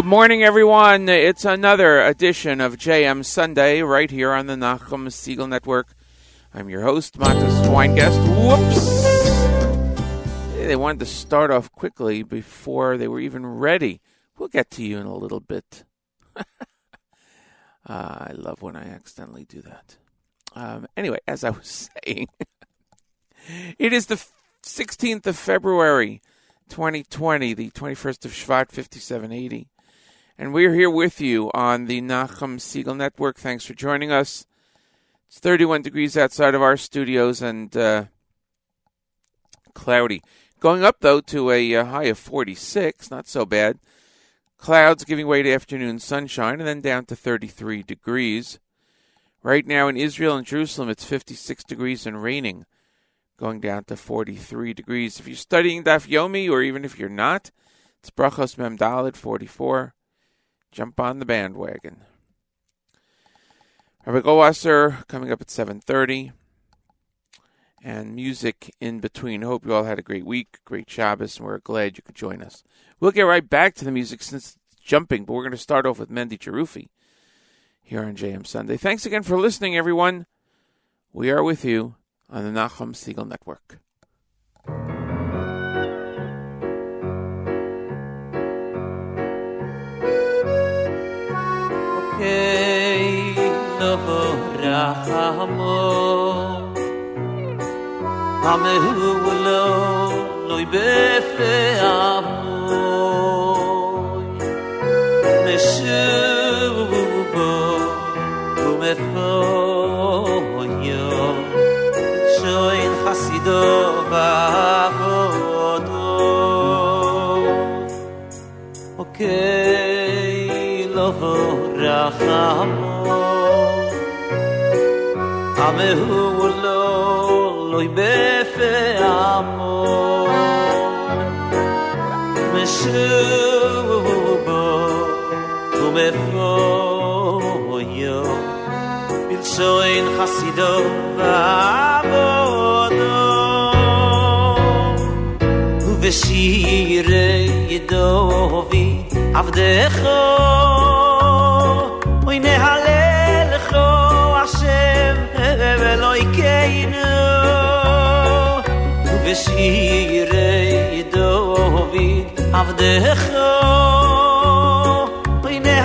Good morning, everyone. It's another edition of JM Sunday right here on the Nachum Segal Network. I'm your host, Matis Weingast. Whoops! They wanted to start off quickly before they were even ready. We'll get to you in a little bit. uh, I love when I accidentally do that. Um, anyway, as I was saying, it is the 16th of February, 2020, the 21st of Shvat, 5780. And we're here with you on the Nachum Segal Network. Thanks for joining us. It's 31 degrees outside of our studios and uh, cloudy. Going up, though, to a uh, high of 46. Not so bad. Clouds giving way to afternoon sunshine and then down to 33 degrees. Right now in Israel and Jerusalem, it's 56 degrees and raining, going down to 43 degrees. If you're studying Daf Yomi, or even if you're not, it's Brachos Mem Daled 44. Jump on the bandwagon. Rabbi Goldwasser uh, coming up at 7.30. And music in between. Hope you all had a great week, great Shabbos, and we're glad you could join us. We'll get right back to the music since jumping, but we're going to start off with Mendy Jerufi here on JM Sunday. Thanks again for listening, everyone. We are with you on the Nachum Segal Network. רחמו אמהו לו לוי בפעמו נשוב בו ומפויו שוין חסידו ועבודו אוקיי לא רחמו Amehu lo loy befe amo Meshubo Umefo yo Bil shoin chasido v'avodo Uveshirei dovi avdecho Oy שייריי דהו עבדך אב דהכר פינה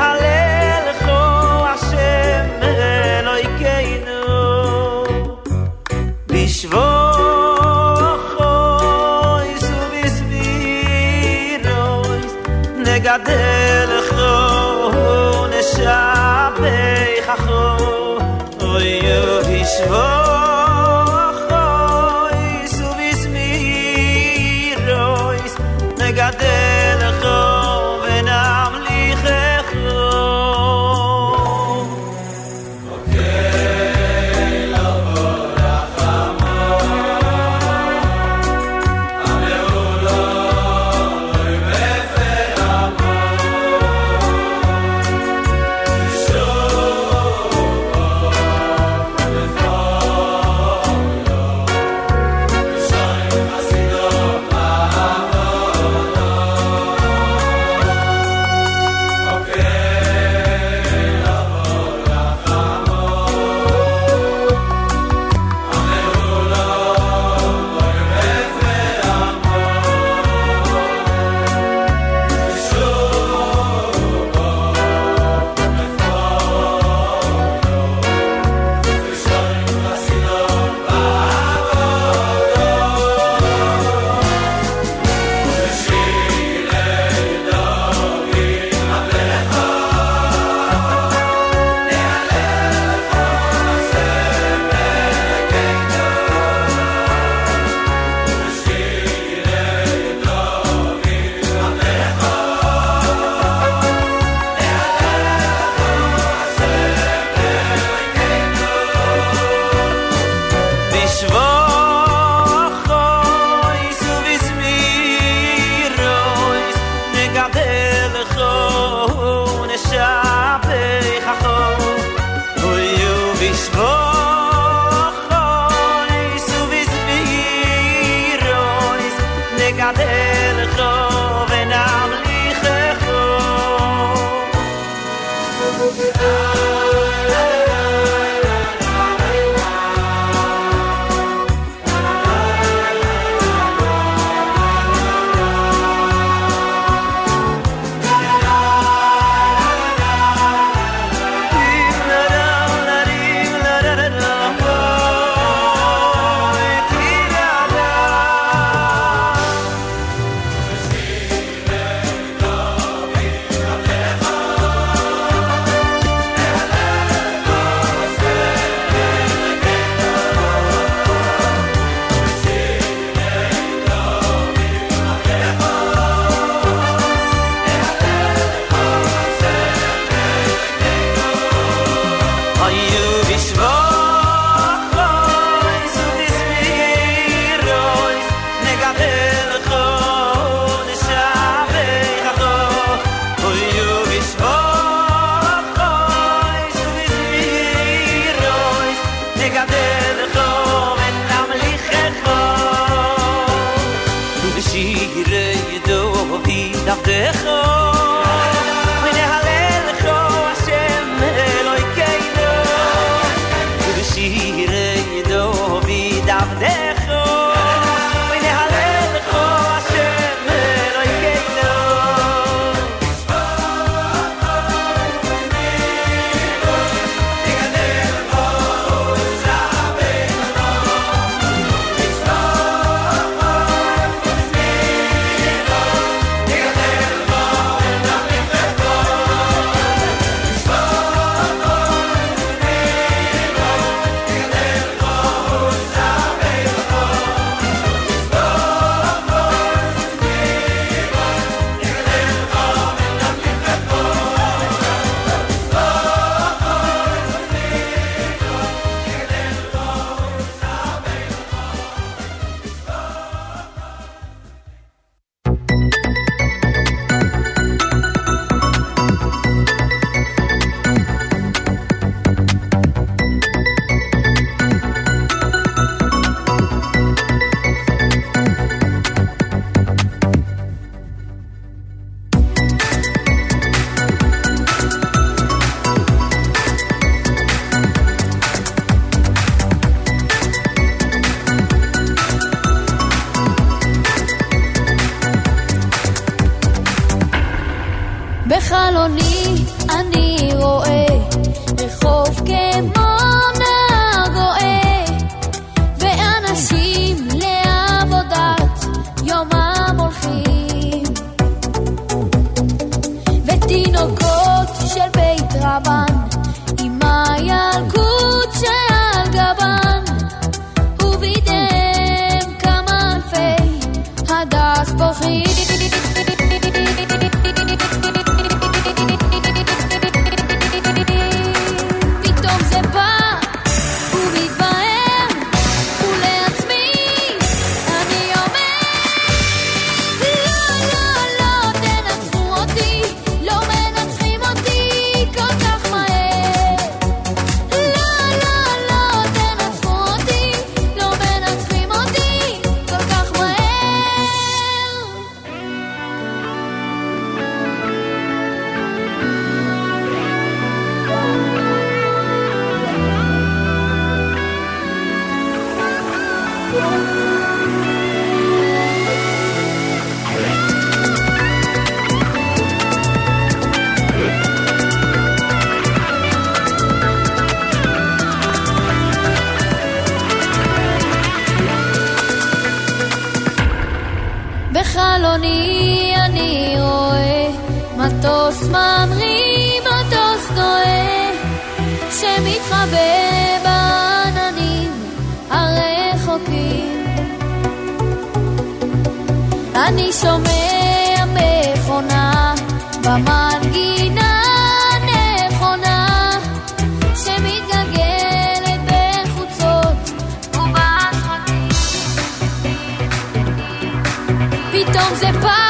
Joseph.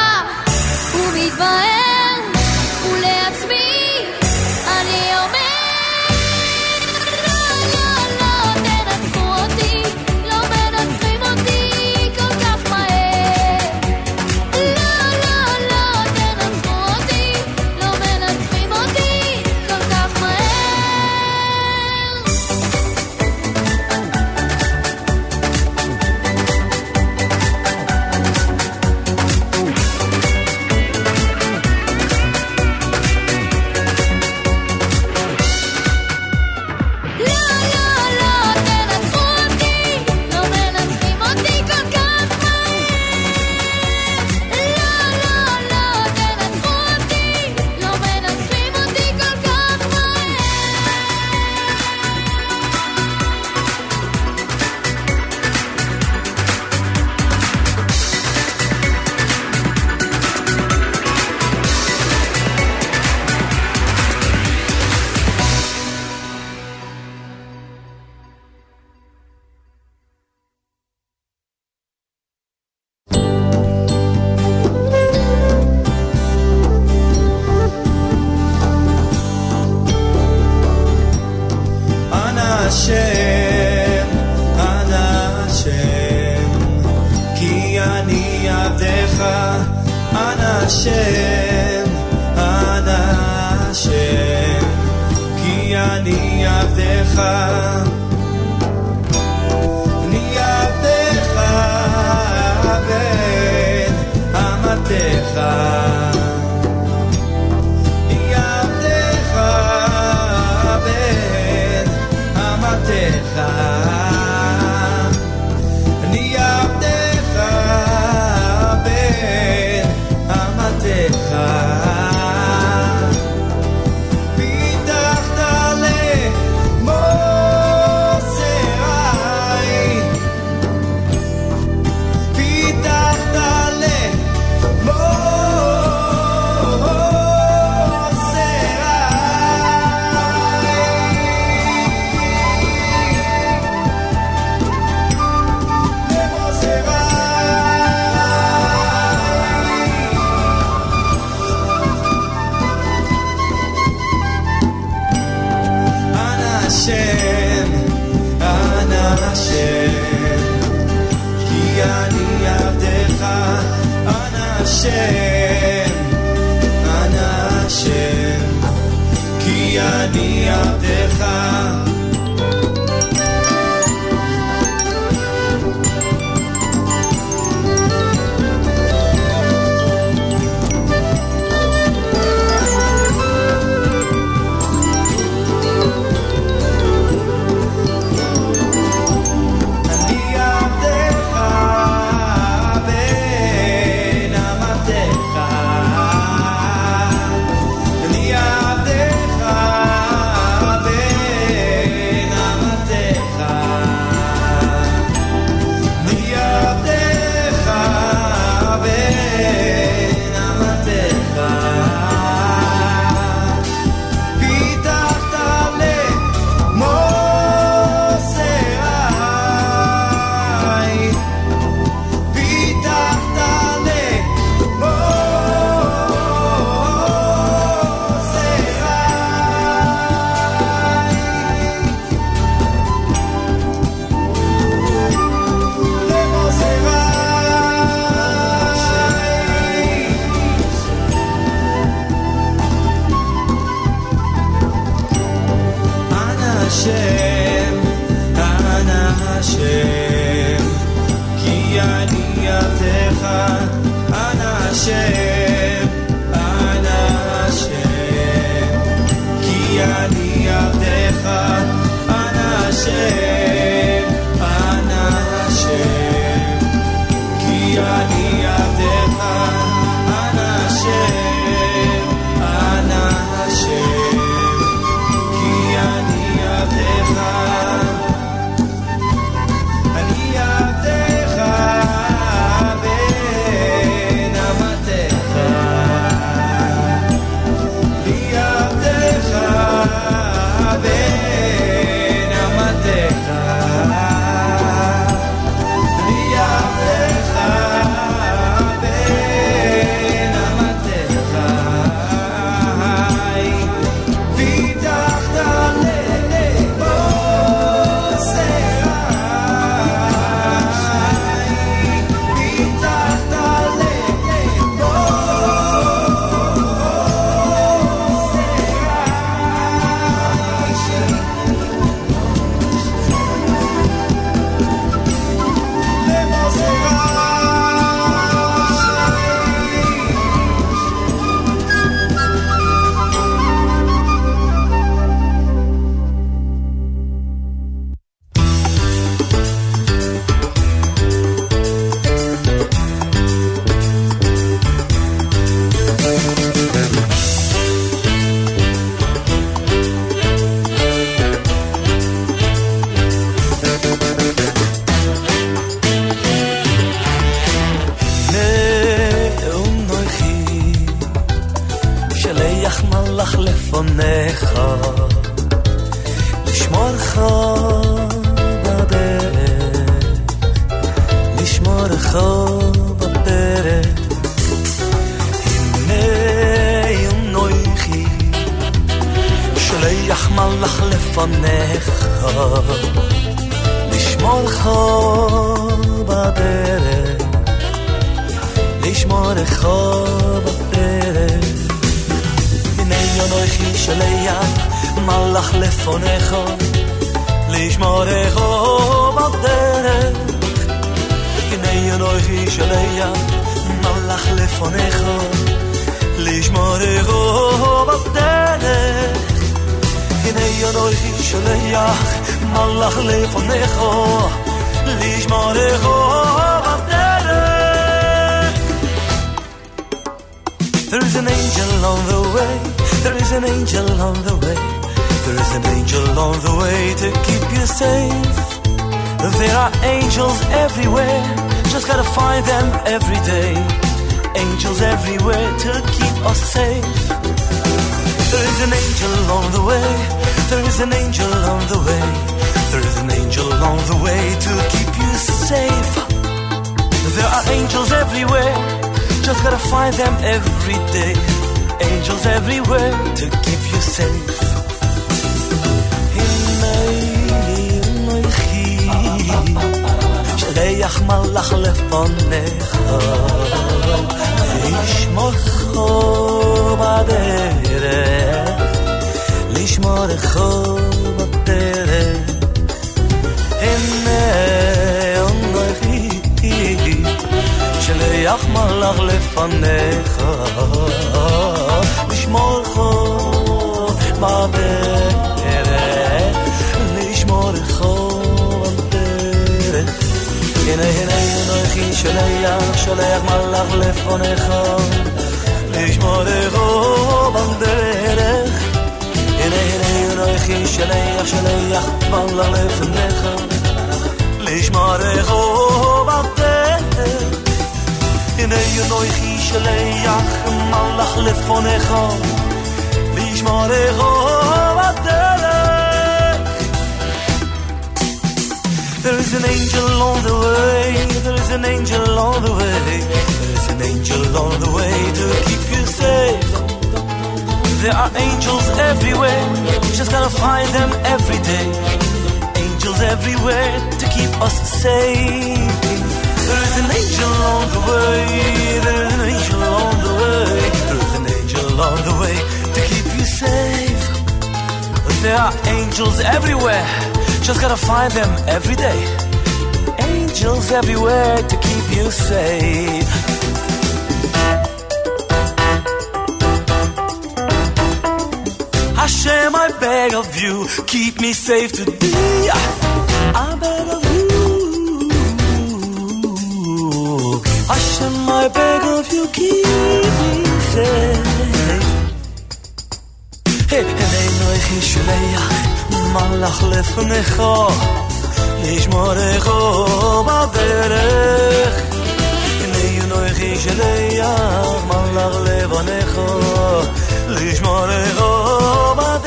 is an angel on the way. There is an angel on the way to keep you safe. There are angels everywhere. Just gotta find them every day. Angels everywhere to keep you safe. שליח מלאך לפונך, לשמורכו בדרך, לשמורכו בדרך. הנה אנוכי שליח מלאך לפניך, לשמורך בדרך, לשמורך בדרך. הנה הנה אנוכי שליח, שליח מלאך לפניך, לשמורך בדרך. הנה הנה אנוכי שליח, שליח מלאך לפניך, לשמורך בדרך. הנה ינויכי שליח מלאך לפונך לשמורך בדרך There is an angel on the way There is an angel on the way There is an angel on the way to keep you safe There are angels everywhere Just gotta find them every day Angels everywhere to keep us safe there is an angel on the way. There is an angel on the way. There is an angel on the way to keep you safe. There are angels everywhere. Just gotta find them every day. Angels everywhere to keep you safe. Hashem, I beg of you, keep me safe today. I beg of you. Hashem, I beg of you, keep me safe. Hey, hey, noich yishleach, malach lefnecho, לשמורך בדרך. הנה נוich ישleach, malach levanecho, לשמורך בדרך.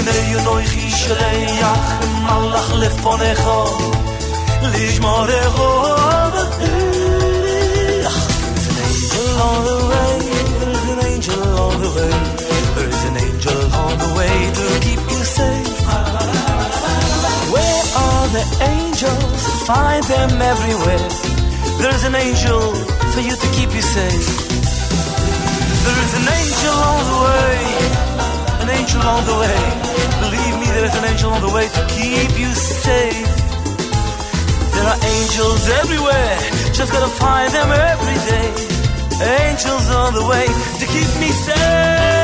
הנה נוich ישleach, malach lefanecho, לשמורך בדרך. There's an angel on the way, there's an angel on the way, there's an angel on the way to keep you safe. Where are the angels? Find them everywhere. There's an angel for you to keep you safe. There is an angel on the way, an angel on the way. Believe me, there is an angel on the way to keep you safe. There are angels everywhere, just gotta find them every day. Angels on the way to keep me safe.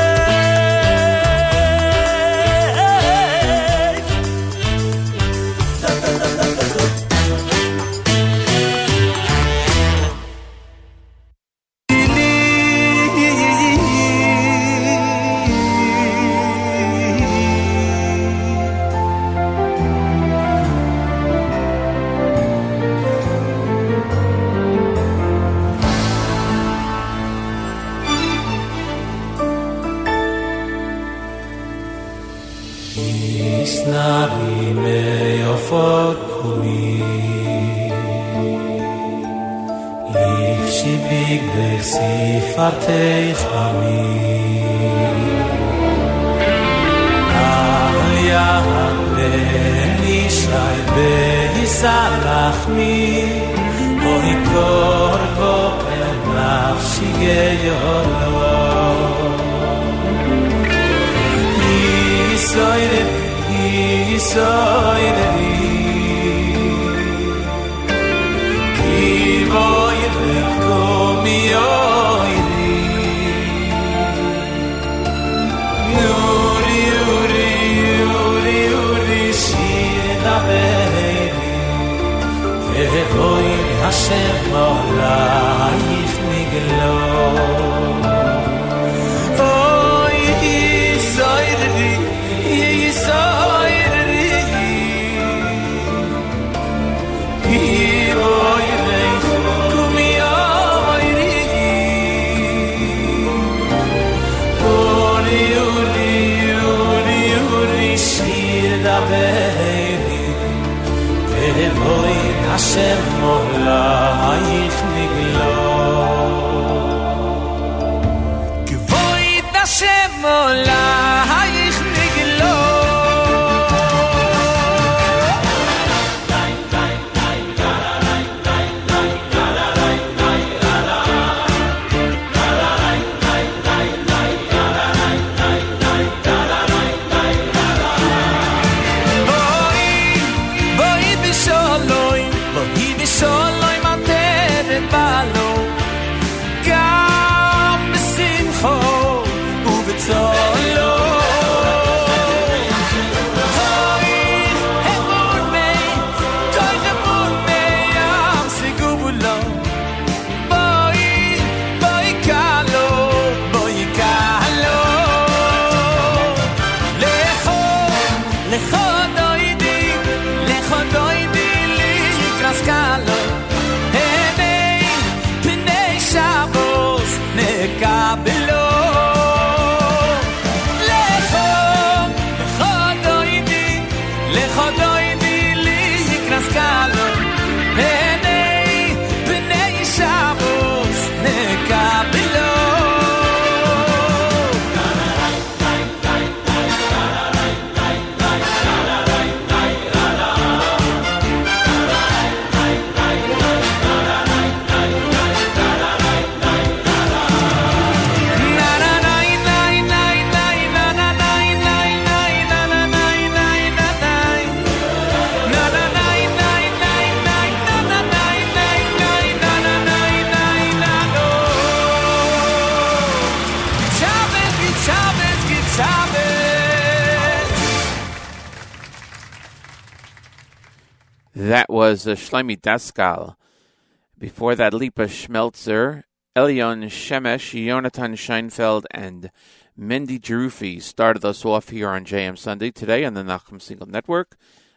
is nahe mir vor kumi if shi big der se fate ich an mir all ja mir schreib ich sag nach soire hi soire hi hi voi et com io hi uri uri uri uri si da be e voi hasse glo was uh, Shlomi Daskal. Before that, Lipa Schmeltzer, Elion Shemesh, Yonatan Scheinfeld, and Mendy Jerufi started us off here on JM Sunday today on the Nachum Segal Network.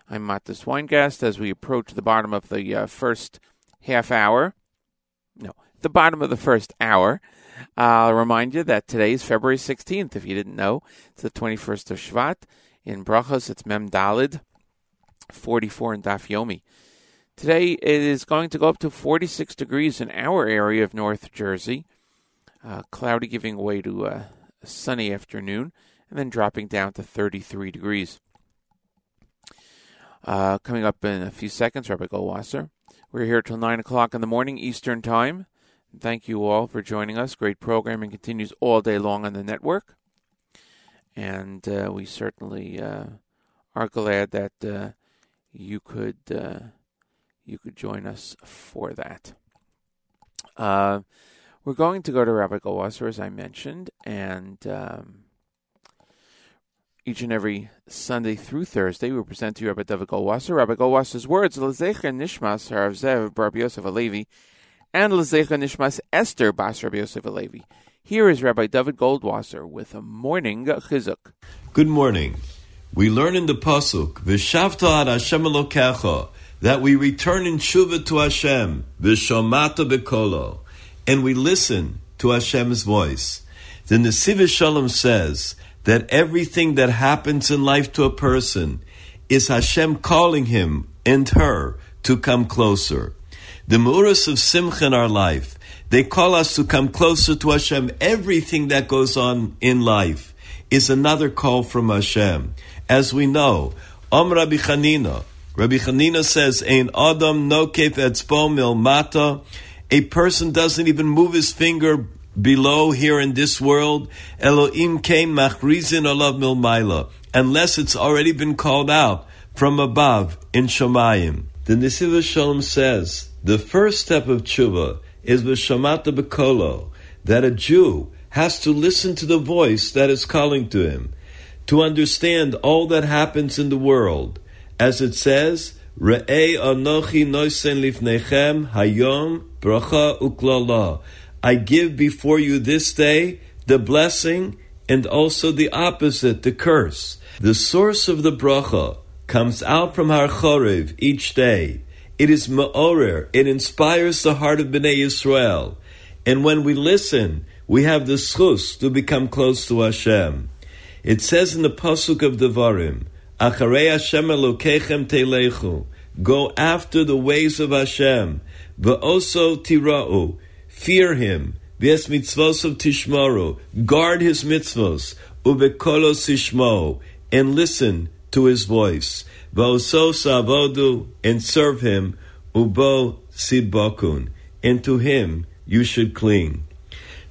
I'm Matis Weingast as we approach the bottom of the uh, first half hour. No, the bottom of the first hour. I'll remind you that today is February 16th. If you didn't know, it's the 21st of Shvat. In Brachos, it's Mem Dalid. 44 in Daf Yomi. Today it is going to go up to 46 degrees in our area of North Jersey. Uh, cloudy giving way to uh, a sunny afternoon, and then dropping down to 33 degrees. Uh, coming up in a few seconds, Rabbi Goldwasser. We're here till 9 o'clock in the morning Eastern Time. Thank you all for joining us. Great programming continues all day long on the network. And uh, we certainly uh, are glad that uh, you could you could join us for that. Uh, we're going to go to Rabbi Goldwasser, as I mentioned, and um, each and every Sunday through Thursday, we present to you Rabbi David Goldwasser. Rabbi Goldwasser's words, Lezecha Nishmas Harav Zev Bar Yosef Alevi, and Lezecha Nishmas Esther Bas Rabbi Yosef Alevi. Here is Rabbi David Goldwasser with a morning chizuk. Good morning. We learn in the pasuk, "V'shavta ad Hashem Elokecha," that we return in tshuva to Hashem, "V'shomata bekolo," and we listen to Hashem's voice. The Nesiv Shalom says that everything that happens in life to a person is Hashem calling him and her to come closer. The Muras of Simcha in our life, they call us to come closer to Hashem. Everything that goes on in life is another call from Hashem. As we know, Om Rabbi Chanina, Rabbi Chanina says, Ein Adam no etzbo milmata. A person doesn't even move his finger below here in this world. Elohim came machrizin olav milmaila. unless it's already been called out from above in Shemayim. The Nesiva Shalom says the first step of tshuva is v'shamata bekolo, that a Jew has to listen to the voice that is calling to him, to understand all that happens in the world. As it says, Re'ei anochi noisen lifnechem hayom bracha uklala. I give before you this day the blessing and also the opposite, the curse. The source of the bracha comes out from Har Chorev each day. It is ma'orer. It inspires the heart of Bnei Yisrael. And when we listen, we have the schus to become close to Hashem. It says in the pasuk of Devarim, "Acharei Hashem Elokechem telechu." Go after the ways of Hashem. V'oso tira'u. Fear Him. V'es mitzvosav tishmaru. Guard His mitzvos. Uvekolo sishmo. And listen to His voice. V'oso savodu. And serve Him. Ubo sidbokun. And to Him you should cling.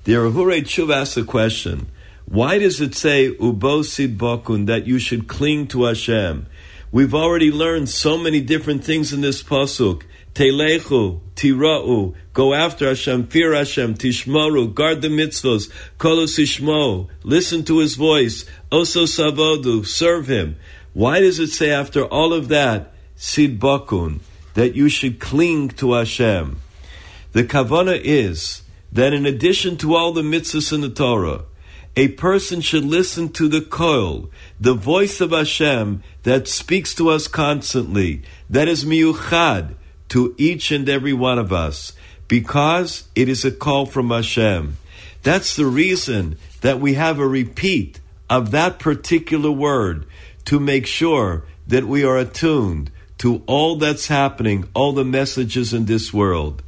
The Rehure Tshuv asks a question. Why does it say Ubo sidbokun that you should cling to Hashem? We've already learned so many different things in this pasuk. Telechu, tira'u, go after Hashem, fear Hashem, tishmaru, guard the mitzvos, kolos ishmo, listen to His voice, oso savodu, serve Him. Why does it say after all of that, sid bakun, that you should cling to Hashem? The kavana is that in addition to all the mitzvahs in the Torah, a person should listen to the koil, the voice of Hashem that speaks to us constantly, that is miyuchad to each and every one of us, because it is a call from Hashem. That's the reason that we have a repeat of that particular word to make sure that we are attuned to all that's happening, all the messages in this world.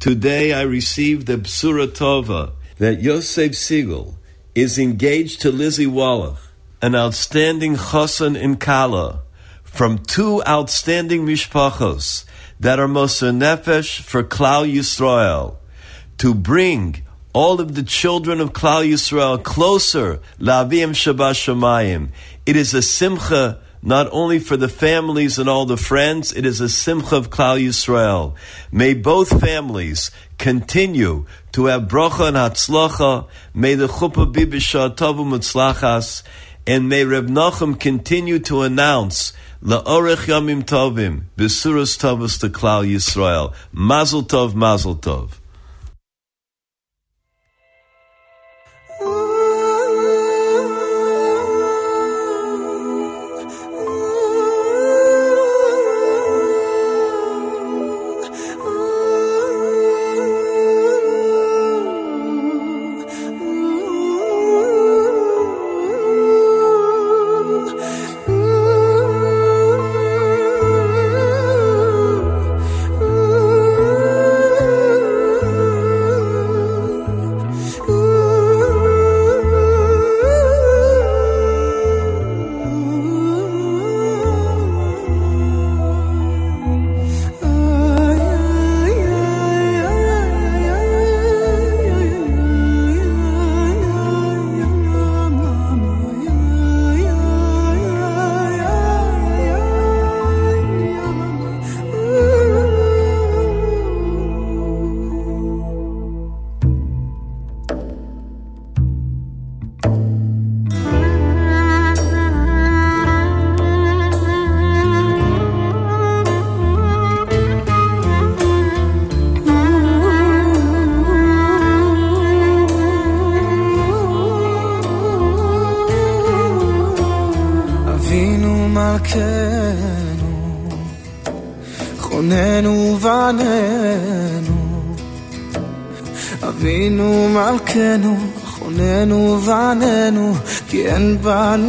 Today I received the Bsura Tova that Yosef Segal is engaged to Lizzie Wallach, an outstanding chassan in Kala, from two outstanding mishpachos that are Moser Nefesh for Klal Yisrael, to bring all of the children of Klal Yisrael closer, La'avim Shabbat Shemayim. It is a simcha not only for the families and all the friends, it is a simcha of Klal Yisrael. May both families continue to have bracha and hatzlacha. May the chuppah be b'shatavu mutzlachas. And may Reb Nachum continue to announce la'orech yamim tovim b'suras tovus to Klal Yisrael. Mazel tov, mazel tov. ban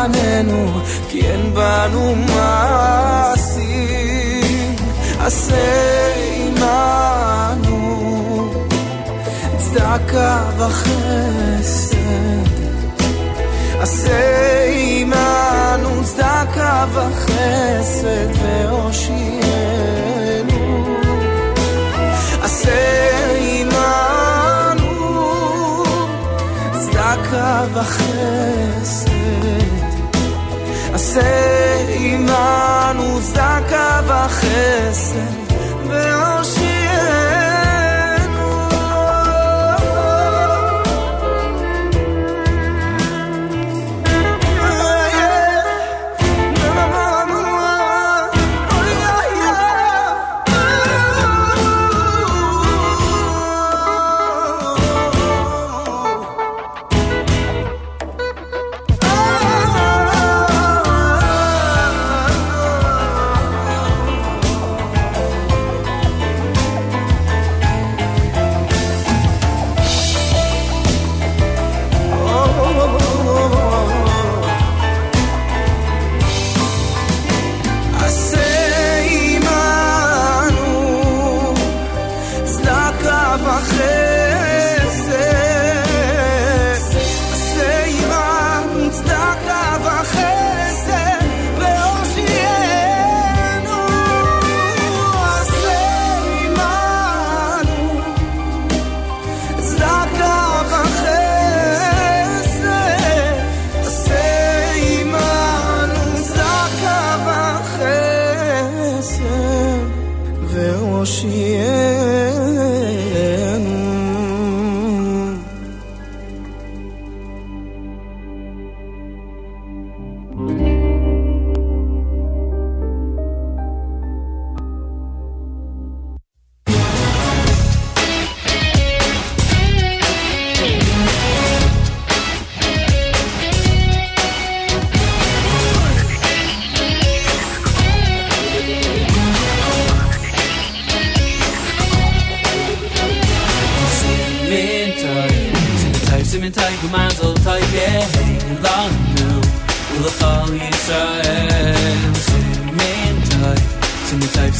בנינו כי אין בנו מעשים. עשה עמנו צדקה וחסד. עשה עמנו צדקה וחסד והושיענו. עשה עמנו צדקה וחסד עשה עמנו צדקה וחסד עשה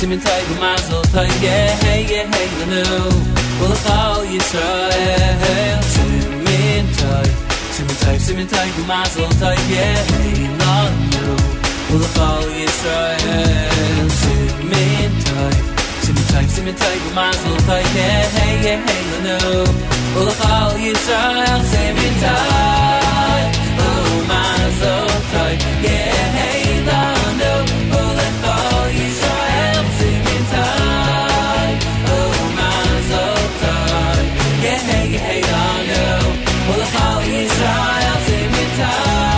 Simin tay Simin tay yeah hey yeah hey nu ulachal Yisrael Simin tay Simin tay Simin tay gumazel tay yeah hey long nu ulachal Yisrael Simin tay Simin tay Simin tay gumazel tay yeah hey yeah hey nu ulachal Yisrael Simin tay oh mazel tay yeah hey lanu ulachal Yisrael Simin tay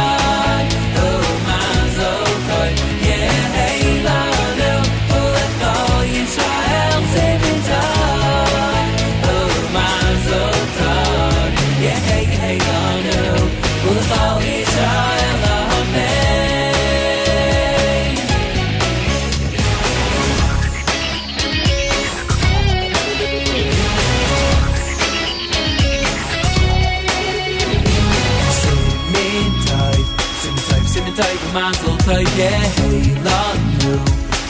in a tight. Mazel tov Yehelanu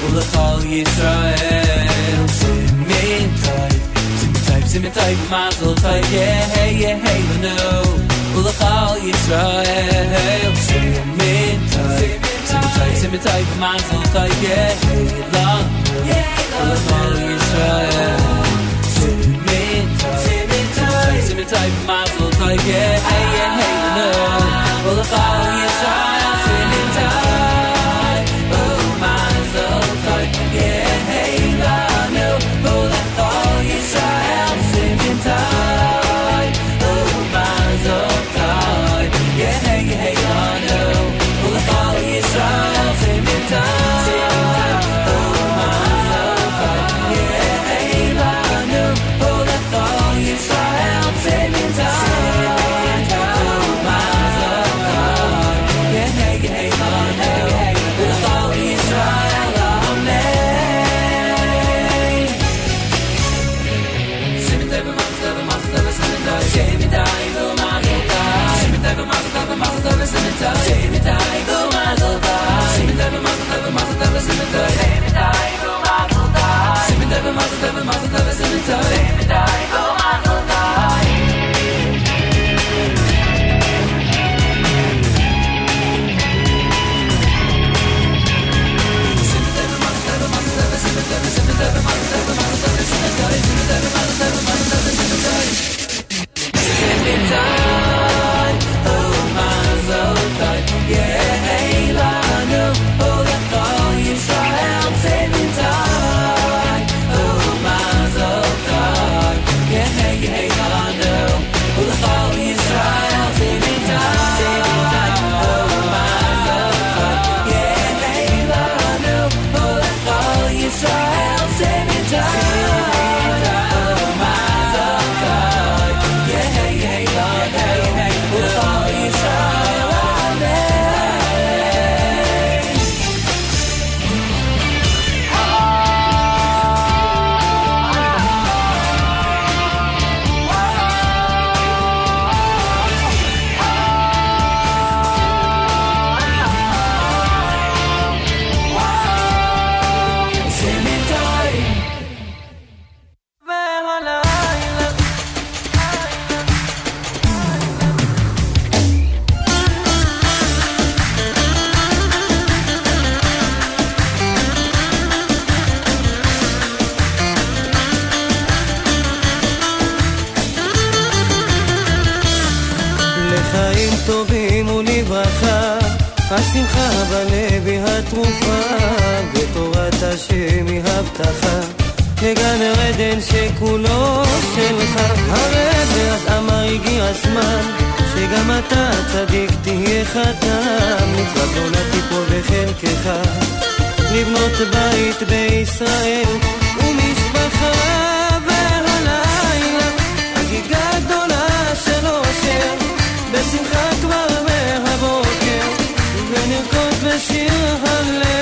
Ulachal Yisrael Simin tov Simin tov, simin tov mazel tov Yehelanu Ulachal Yisrael Simin tov Simin tov, simin tov mazel tov Yehelanu Ulachal Yisrael Simin tov Simin tov, simin tov mazel tov Yehelanu Ulachal Yisrael חתם, מצוות לא תיפול בחלקך, לבנות בית בישראל ומשפחה, והלילה חגיגה גדולה של אושר, בשמחה כבר מהבוקר, ונרקוד בשיר הלל.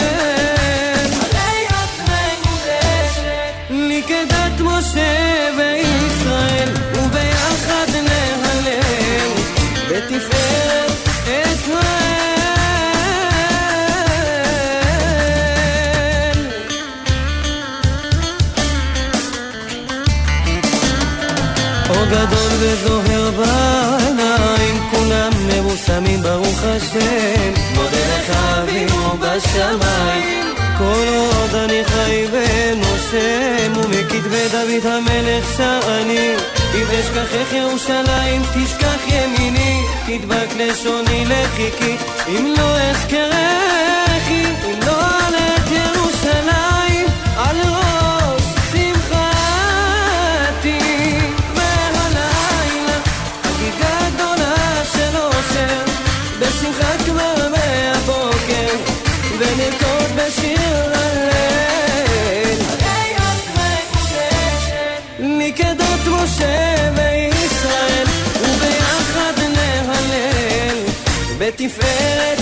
לי כדת משה וישראל, וביחד נהלל, בתפארת גדול וזוהר בעיניים, כולם מבוסמים ברוך השם, מודה לך אבינו בשמיים. כל עוד אני חי ונושם, ומכתבי דוד המלך שר אני, אם אשכחך ירושלים תשכח ימיני, תדבק לשוני לחיקי, אם לא אזכרכי, diferente.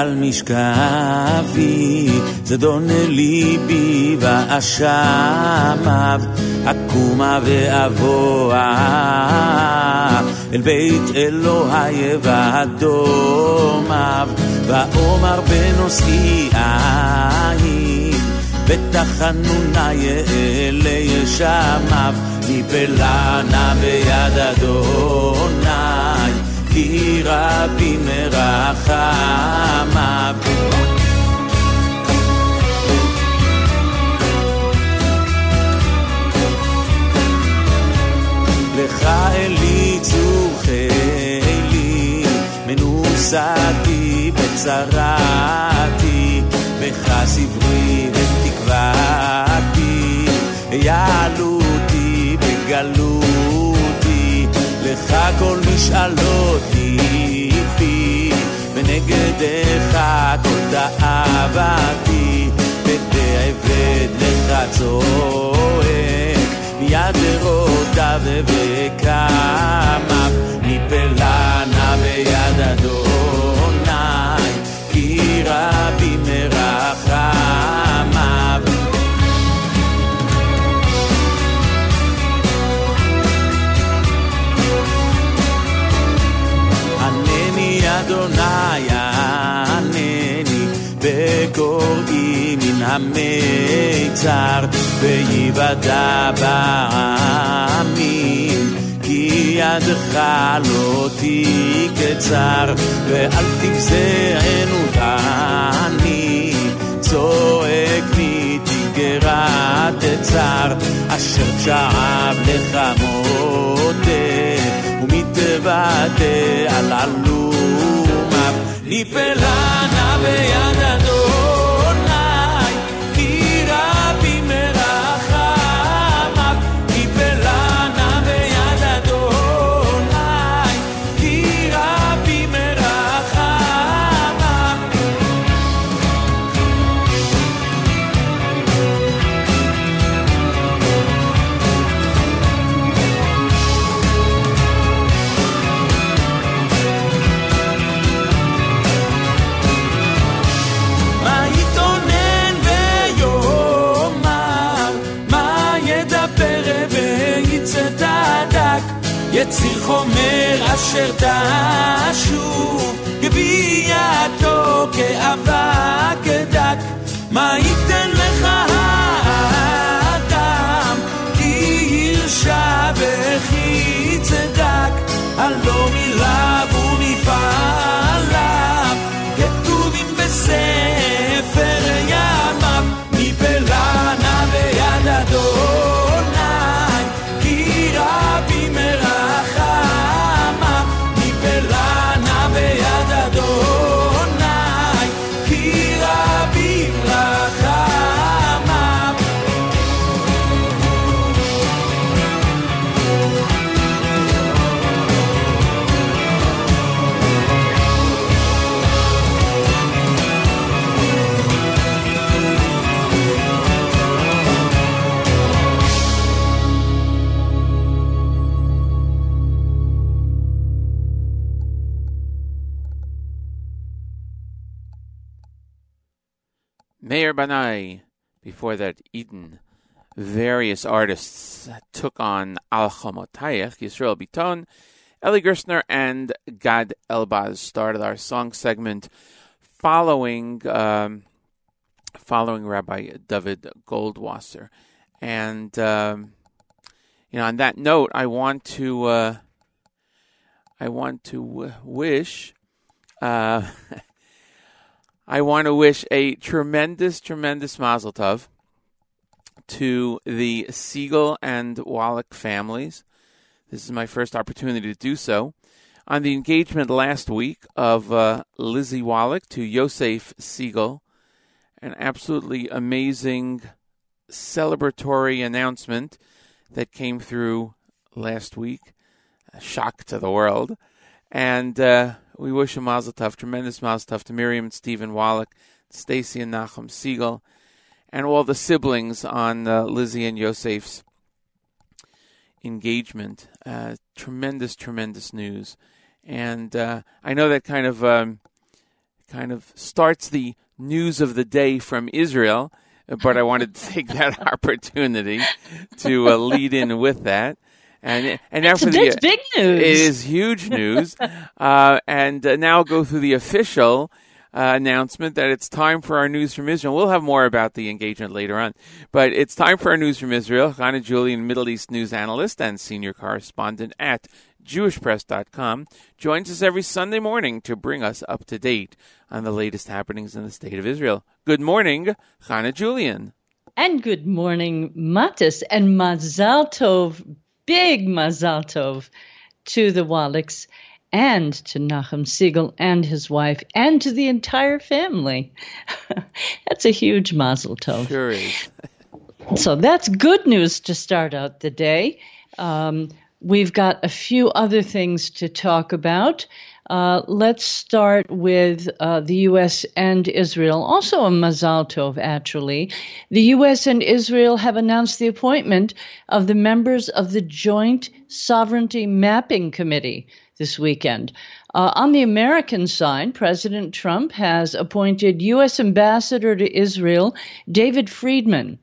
על משכבי, זדון ליבי ואשמיו, אקומה ואבואה, אל בית אלוהי ואדומיו, ואומר בנושאי אהי, ותחנוני אלי ישמיו, נפלה נא ביד אדון. הכירה רבי מרחמיו. לך אלי צורכי, מנוסתי בצרתי, בך סברי ותקוותי, יעלו בגלות. הכל משאלות טיפי, ונגדך כל תאוותי, ודעבד לך צועק, מיד לרותיו ובקמיו, מפלנה ביד הדור. המיצר ויוודע בעמים כי ידך לא תקצר ואל תגזענו דני. צועק מתגרת תצר אשר תשעב לך מודה ומתוודה על עלומיו ניפלה נא ביד אדוני יציר חומר אשר תשוב, גבייתו כאבק דק, מה ייתן לך האדם, כי הרשע וכי צדק, הלא מלאו ומפעליו, כתובים בספר Meir Banai. Before that, Eden. Various artists took on Al Chomotayech, Yisrael Biton, Eli Gerstner, and Gad Elbaz started our song segment following um, following Rabbi David Goldwasser. And um, you know, on that note, I want to uh, I want to w- wish. Uh, I want to wish a tremendous, tremendous mazel tov to the Segal and Wallach families. This is my first opportunity to do so. On the engagement last week of uh, Lizzie Wallach to Yosef Segal, an absolutely amazing celebratory announcement that came through last week. A shock to the world. And uh, we wish a mazel tov, tremendous mazel tov to Miriam and Stephen Wallach, Stacy and Nachum Segal, and all the siblings on uh, Lizzie and Yosef's engagement. Uh, tremendous, tremendous news. And uh, I know that kind of um, kind of starts the news of the day from Israel, but I wanted to take that opportunity to uh, lead in with that. And and now That's, for the big news. it is huge news. uh, and uh, now go through the official uh, announcement that it's time for our news from Israel. We'll have more about the engagement later on. But it's time for our news from Israel. Hannah Julian, Middle East news analyst and senior correspondent at JewishPress.com, joins us every Sunday morning to bring us up to date on the latest happenings in the state of Israel. Good morning, Hannah Julian. And good morning, Matis, and Mazal Tov, big Mazal Tov to the Wallachs and to Nachum Segal and his wife and to the entire family. that's a huge Mazel Tov. Sure is. So that's good news to start out the day. Um, we've got a few other things to talk about. Uh, let's start with uh, the U.S. and Israel. Also, a Mazal Tov, actually. The U.S. and Israel have announced the appointment of the members of the Joint Sovereignty Mapping Committee this weekend. Uh, on the American side, President Trump has appointed U.S. Ambassador to Israel David Friedman,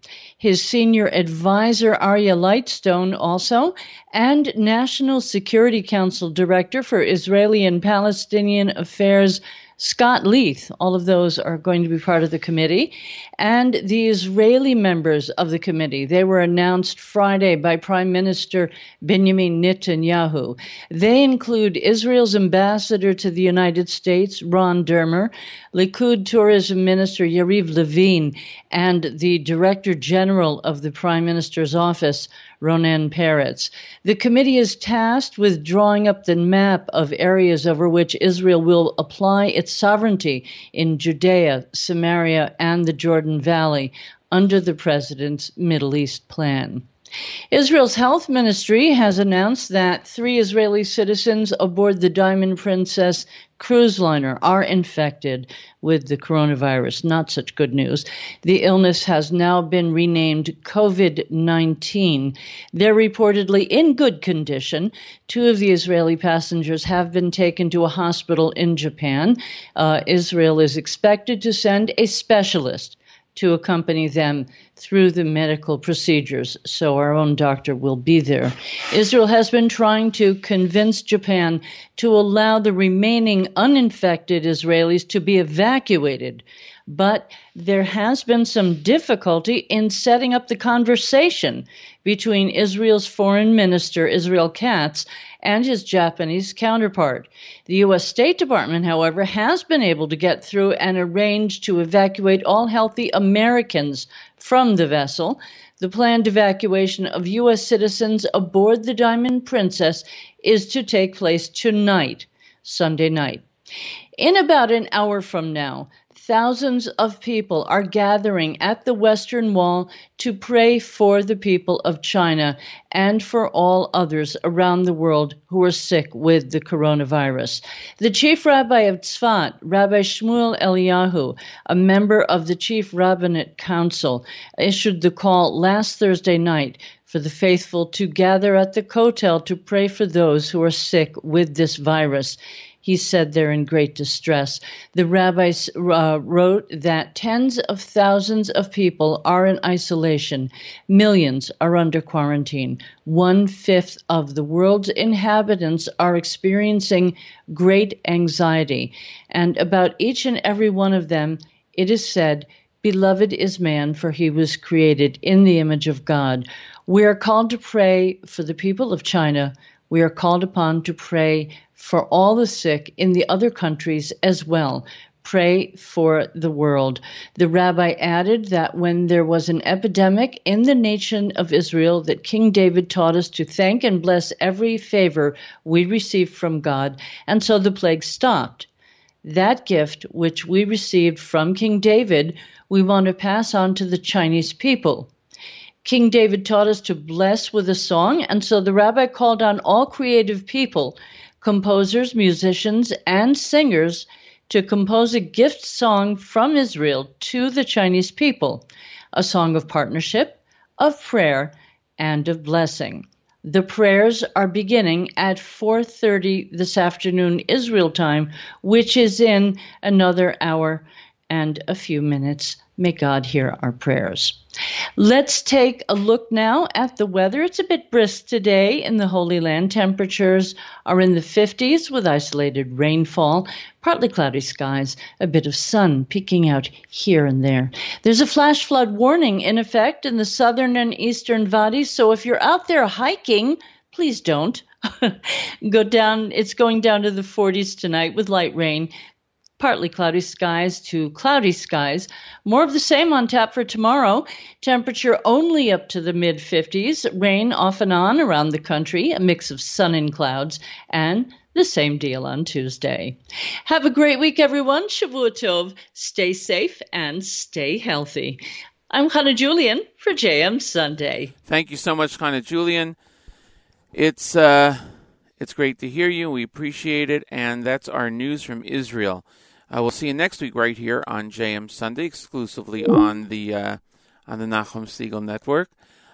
his senior advisor Aryeh Lightstone also, and National Security Council Director for Israeli and Palestinian Affairs Scott Leith, all of those are going to be part of the committee, and the Israeli members of the committee. They were announced Friday by Prime Minister Benjamin Netanyahu. They include Israel's ambassador to the United States, Ron Dermer, Likud Tourism Minister Yariv Levin, and the Director General of the Prime Minister's office, Ronen Peretz. The committee is tasked with drawing up the map of areas over which Israel will apply its sovereignty in Judea, Samaria, and the Jordan Valley under the president's Middle East plan. Israel's health ministry has announced that three Israeli citizens aboard the Diamond Princess cruise liner are infected with the coronavirus. Not such good news. The illness has now been renamed COVID 19. They're reportedly in good condition. Two of the Israeli passengers have been taken to a hospital in Japan. Uh, Israel is expected to send a specialist to accompany them through the medical procedures, so our own doctor will be there. Israel has been trying to convince Japan to allow the remaining uninfected Israelis to be evacuated. But there has been some difficulty in setting up the conversation between Israel's foreign minister, Israel Katz, and his Japanese counterpart. The U.S. State Department, however, has been able to get through and arrange to evacuate all healthy Americans from the vessel. The planned evacuation of U.S. citizens aboard the Diamond Princess is to take place tonight, Sunday night. In about an hour from now, thousands of people are gathering at the Western Wall to pray for the people of China and for all others around the world who are sick with the coronavirus. The chief rabbi of Tzfat, Rabbi Shmuel Eliyahu, a member of the Chief Rabbinate Council, issued the call last Thursday night for the faithful to gather at the Kotel to pray for those who are sick with this virus he said they're in great distress. The rabbis uh, wrote that tens of thousands of people are in isolation, millions are under quarantine. One fifth of the world's inhabitants are experiencing great anxiety, and about each and every one of them, it is said, Beloved is man, for he was created in the image of God. We are called to pray for the people of China. We are called upon to pray for all the sick in the other countries as well. Pray for the world. The rabbi added that when there was an epidemic in the nation of Israel, that King David taught us to thank and bless every favor we received from God, and so the plague stopped. That gift, which we received from King David, we want to pass on to the Chinese people. King David taught us to bless with a song, and so the rabbi called on all creative people composers, musicians, and singers to compose a gift song from Israel to the Chinese people, a song of partnership, of prayer, and of blessing. The prayers are beginning at 4:30 this afternoon Israel time, which is in another hour and a few minutes. May God hear our prayers. Let's take a look now at the weather. It's a bit brisk today in the Holy Land. Temperatures are in the 50s with isolated rainfall, partly cloudy skies, a bit of sun peeking out here and there. There's a flash flood warning in effect in the southern and eastern Wadis, so if you're out there hiking, please don't. Go down, it's going down to the 40s tonight with light rain partly cloudy skies to cloudy skies. More of the same on tap for tomorrow. Temperature only up to the mid 50s. Rain off and on around the country, a mix of sun and clouds, and the same deal on Tuesday. Have a great week, everyone. Shavua Tov. Stay safe and stay healthy. I'm Hannah Julian for JM Sunday. Thank you so much, Hannah Julian. It's uh, it's great to hear you. We appreciate it, and that's our news from Israel. Uh, we'll see you next week right here on JM Sunday, exclusively on the uh, on the Nachum Segal Network.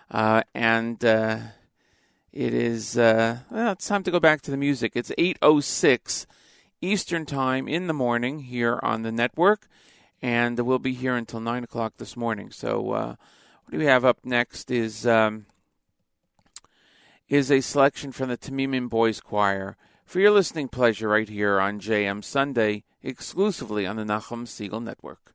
Uh, and uh, it is uh, well, it's time to go back to the music. It's eight oh six Eastern Time in the morning here on the network, and we'll be here until nine o'clock this morning. So, uh, what do we have up next? Is um, is a selection from the Tamimim Boys Choir for your listening pleasure right here on JM Sunday, exclusively on the Nachum Segal Network.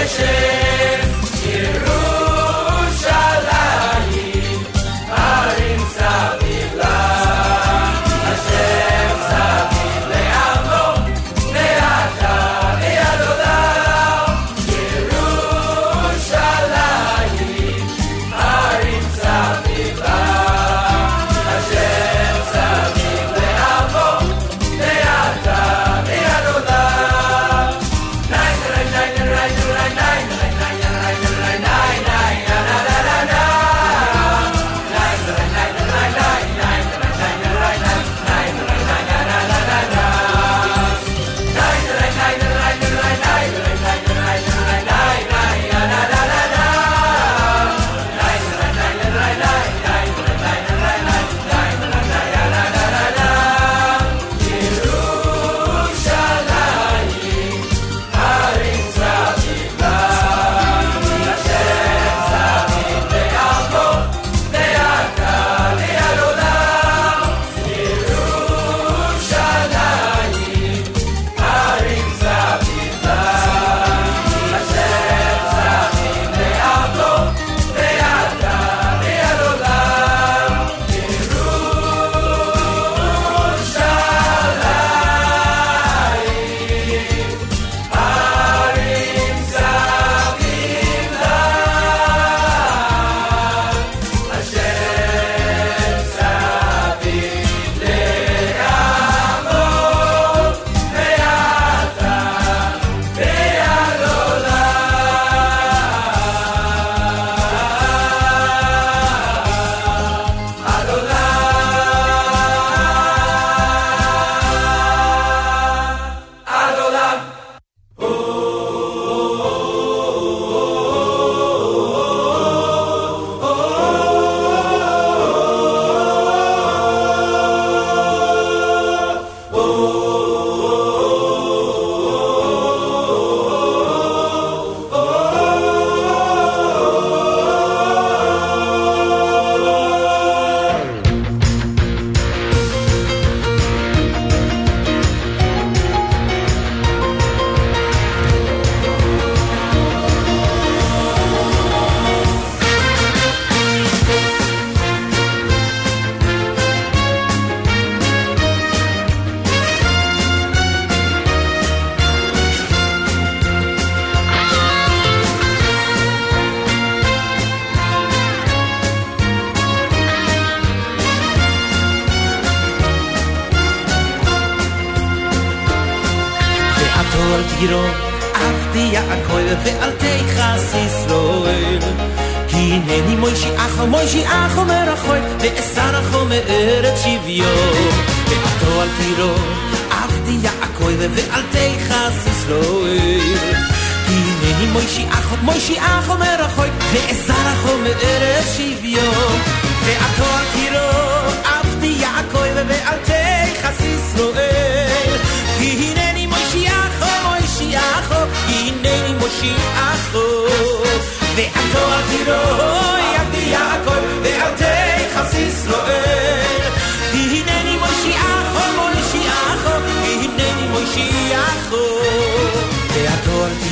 Yeshe.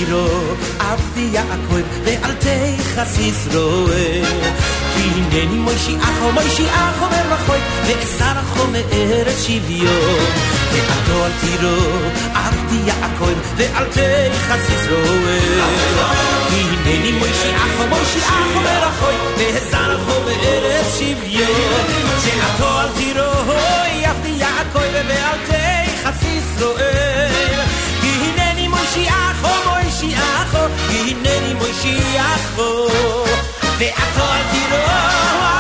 iro afti yaakov ve al tei chasis roel ki hineni moishi acho moishi acho merachoik ve esar acho me'eret shivyo ve ato roel ki hineni moishi acho moishi acho merachoik ve esar acho me'eret shivyo ve ato roel ki hineni מושיעךו, הנני מושיעךו, ואתו אל תירוח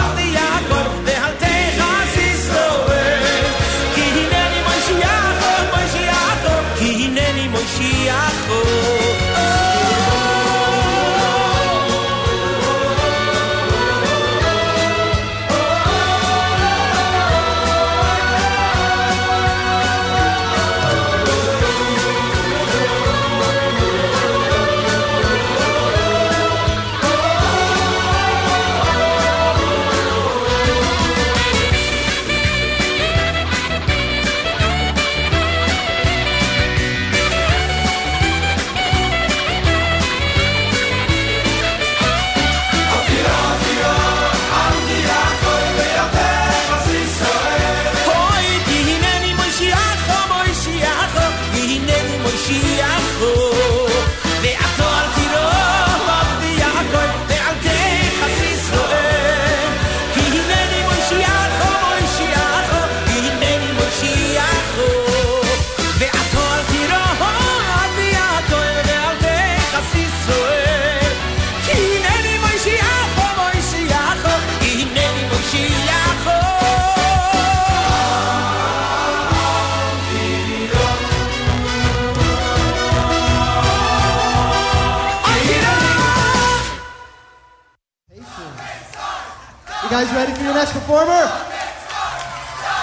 You guys ready for your next performer?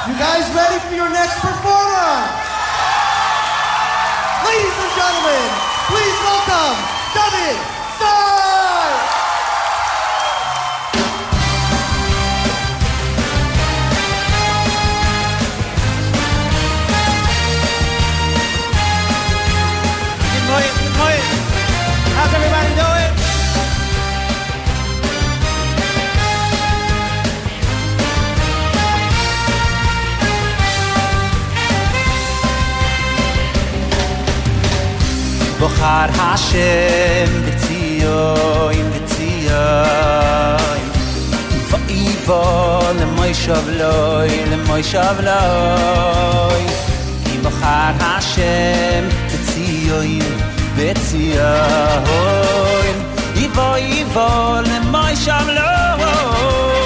You guys ready for your next performer? Ladies and gentlemen, please welcome Bechar Hashem Bezio in Bezio Ivo Ivo Lemoy Shavloi Lemoy Shavloi Ivo Char Hashem Bezio in Bezio Ivo Ivo Lemoy Shavloi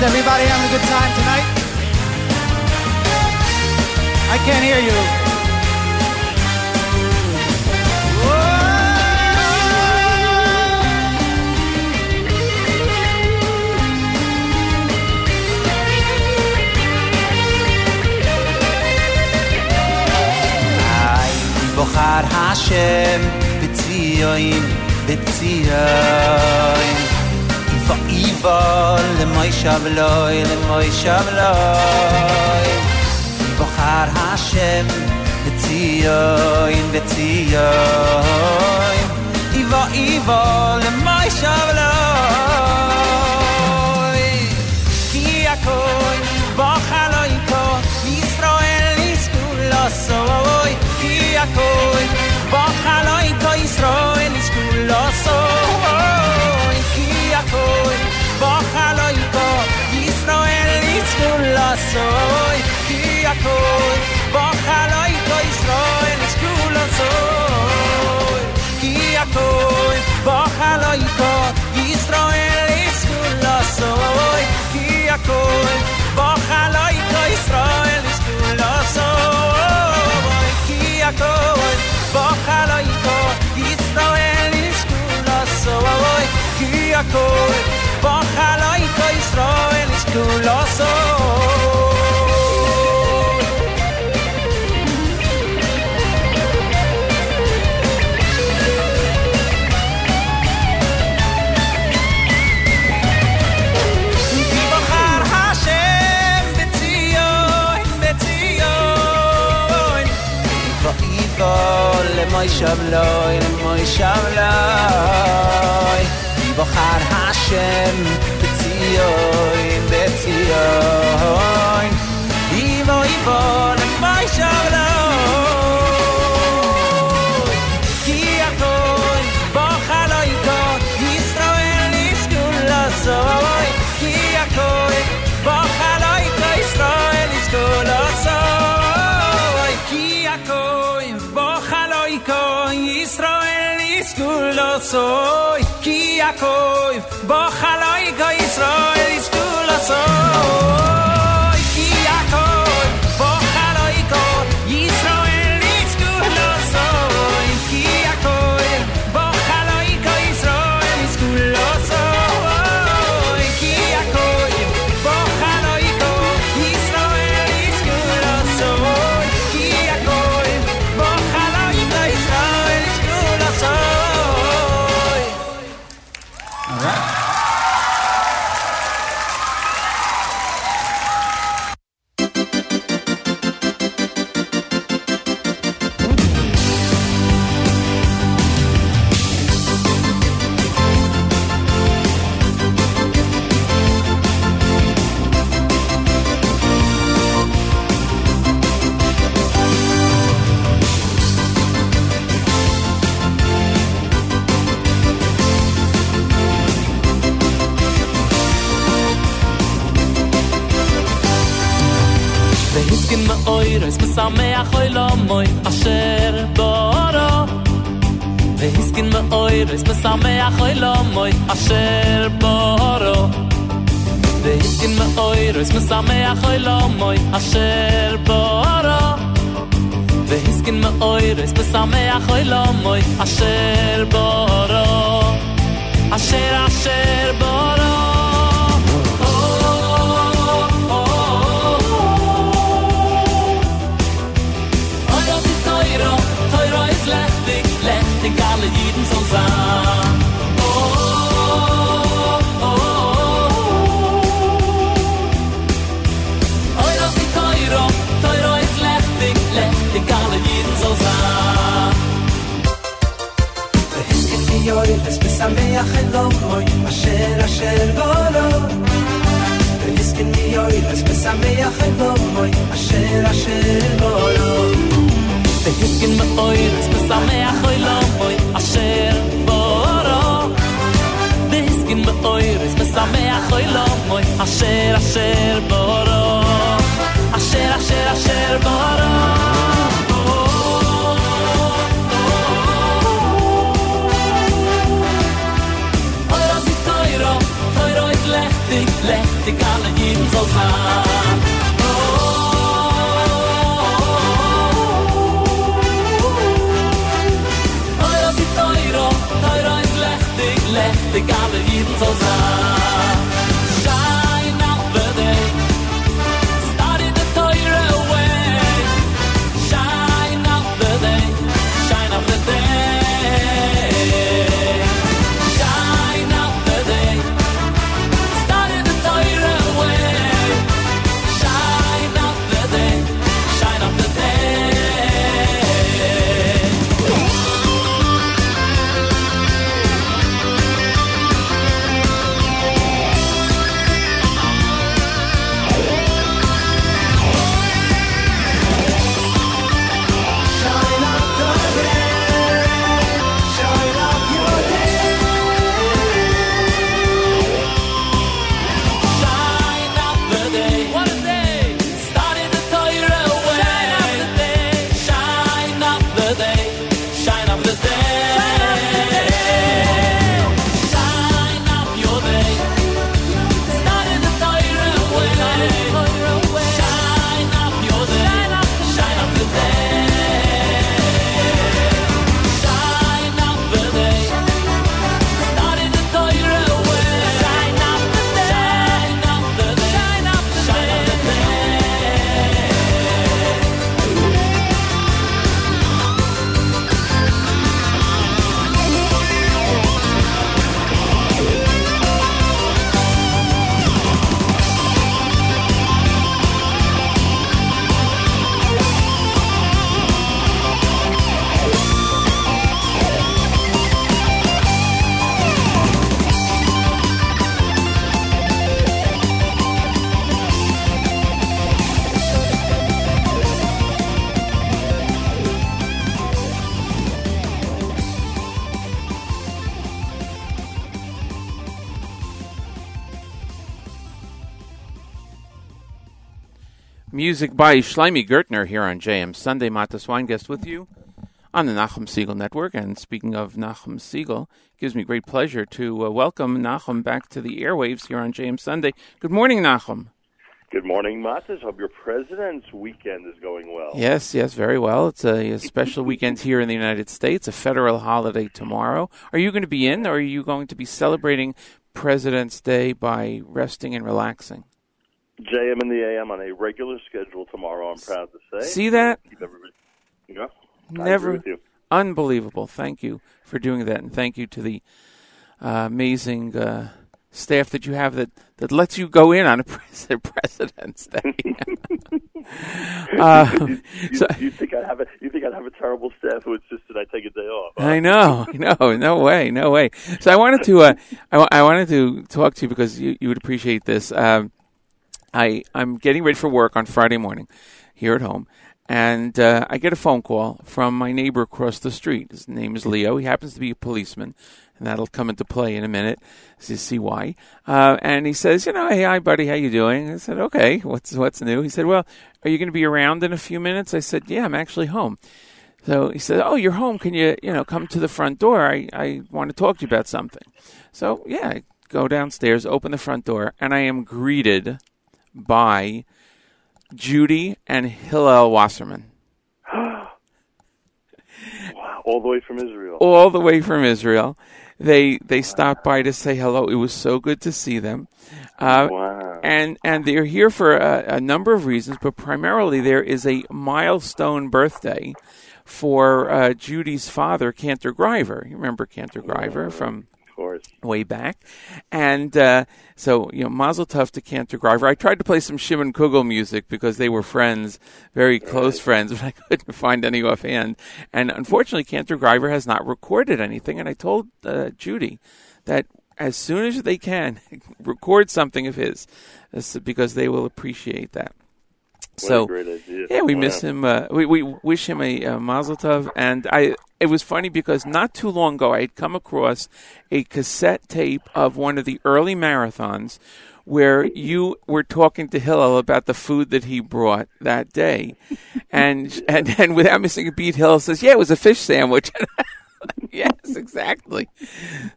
Is everybody having a good time tonight? I can't hear you. Ay, בוחר השם בציון, בציון. for evil le moy shavloy le moy shavloy bochar hashem betiyo in betiyo evil evil le moy shavloy ki akoy bochaloy ko israel is kulosoy ki akoy bochaloy ko israel is kulosoy ki hoy Bájalo y por Listo el disculo soy Guía hoy Bájalo y por Listo el disculo soy Guía hoy Bájalo y por Listo el disculo soy Guía hoy Bájalo y por Listo el disculo soy כי הכל בוכה לא איתו ישראל איש כולו סול. כי בוחר השם בציון, בציון, ואיבו למוי שבלוי, למוי שבלוי. Yivochad Hashem B'tzioin, b'tzioin Yivo, Yivo, Nekmai Shalom Ki Atoin, Bocha lo Yikor Yisrael Nishku Lazoi Ki Atoin, Bocha lo Yikor Yisrael Nishku Lazoi Ki Atoin, Bocha lo Yikor Yisrael Nishku Lazoi Yaakov, bo chaloi goy a asher boro. De iskin me oy me same a khoy lo a asher boro. De iskin me oy me same a khoy lo a asher boro. Asher שמח אל אומוי אשר אשר asher, ונזכן מי אז בשמח אל אשר אשר בולו ויסקין מאויר, אז בשמח אוי אשר בורו. ויסקין מאויר, אז בשמח אוי אשר אשר בורו. אשר אשר אשר בורו. Hol ma. Oy, sitoyro, hayrayz gabe yidn tsu zay. Music by Shlomi Gertner here on JM Sunday. Matis Weingast with you on the Nachum Segal Network. And speaking of Nachum Segal, it gives me great pleasure to uh, welcome Nachum back to the airwaves here on JM Sunday. Good morning, Nachum. Good morning, Matis. Hope your President's weekend is going well. Yes, yes, very well. It's a, a special weekend here in the United States, a federal holiday tomorrow. Are you going to be in, or are you going to be celebrating President's Day by resting and relaxing? JM and the AM on a regular schedule tomorrow. I'm proud to say. See that? Keep everybody. Yeah. I Never. agree with you. Unbelievable. Thank you for doing that, and thank you to the uh, amazing uh, staff that you have that, that lets you go in on a pres- President's Day. Um, You, so- you think I have a you think I'd have a terrible staff who insisted I take a day off? huh? I know, no, no way, no way. So I wanted to, uh, I, I wanted to talk to you because you, you would appreciate this. Um, I I'm getting ready for work on Friday morning here at home, and uh, I get a phone call from my neighbor across the street. His name is Leo. He happens to be a policeman, and that'll come into play in a minute to see why. Uh, and he says, you know, hey, hi, buddy, how you doing? I said, okay, what's what's new? He said, well, are you going to be around in a few minutes? I said, yeah, I'm actually home. So he said, "Oh, you're home. Can you, you know, come to the front door? I, I want to talk to you about something." So yeah, I go downstairs, open the front door, and I am greeted by Judy and Hillel Wasserman, Wow, all the way from Israel. all the way from Israel. They they stopped by to say hello. It was so good to see them. Uh, wow. and and they're here for a, a number of reasons, but primarily there is a milestone birthday for uh, Judy's father, Cantor Griver. You remember Cantor Griver from course. way back, and uh, so you know, Mazel Tov to Cantor Griver. I tried to play some Shimon Kugel music because they were friends, very close friends, but I couldn't find any offhand. And unfortunately, Cantor Griver has not recorded anything. And I told uh, Judy that as soon as they can, record something of his, because they will appreciate that. So a yeah, we Wow. miss him. Uh, we we wish him a, uh Mazel Tov, and I. It was funny because not too long ago I had come across a cassette tape of one of the early marathons where you were talking to Hillel about the food that he brought that day, and and and without missing a beat, Hillel says, "Yeah, it was a fish sandwich." yes, exactly.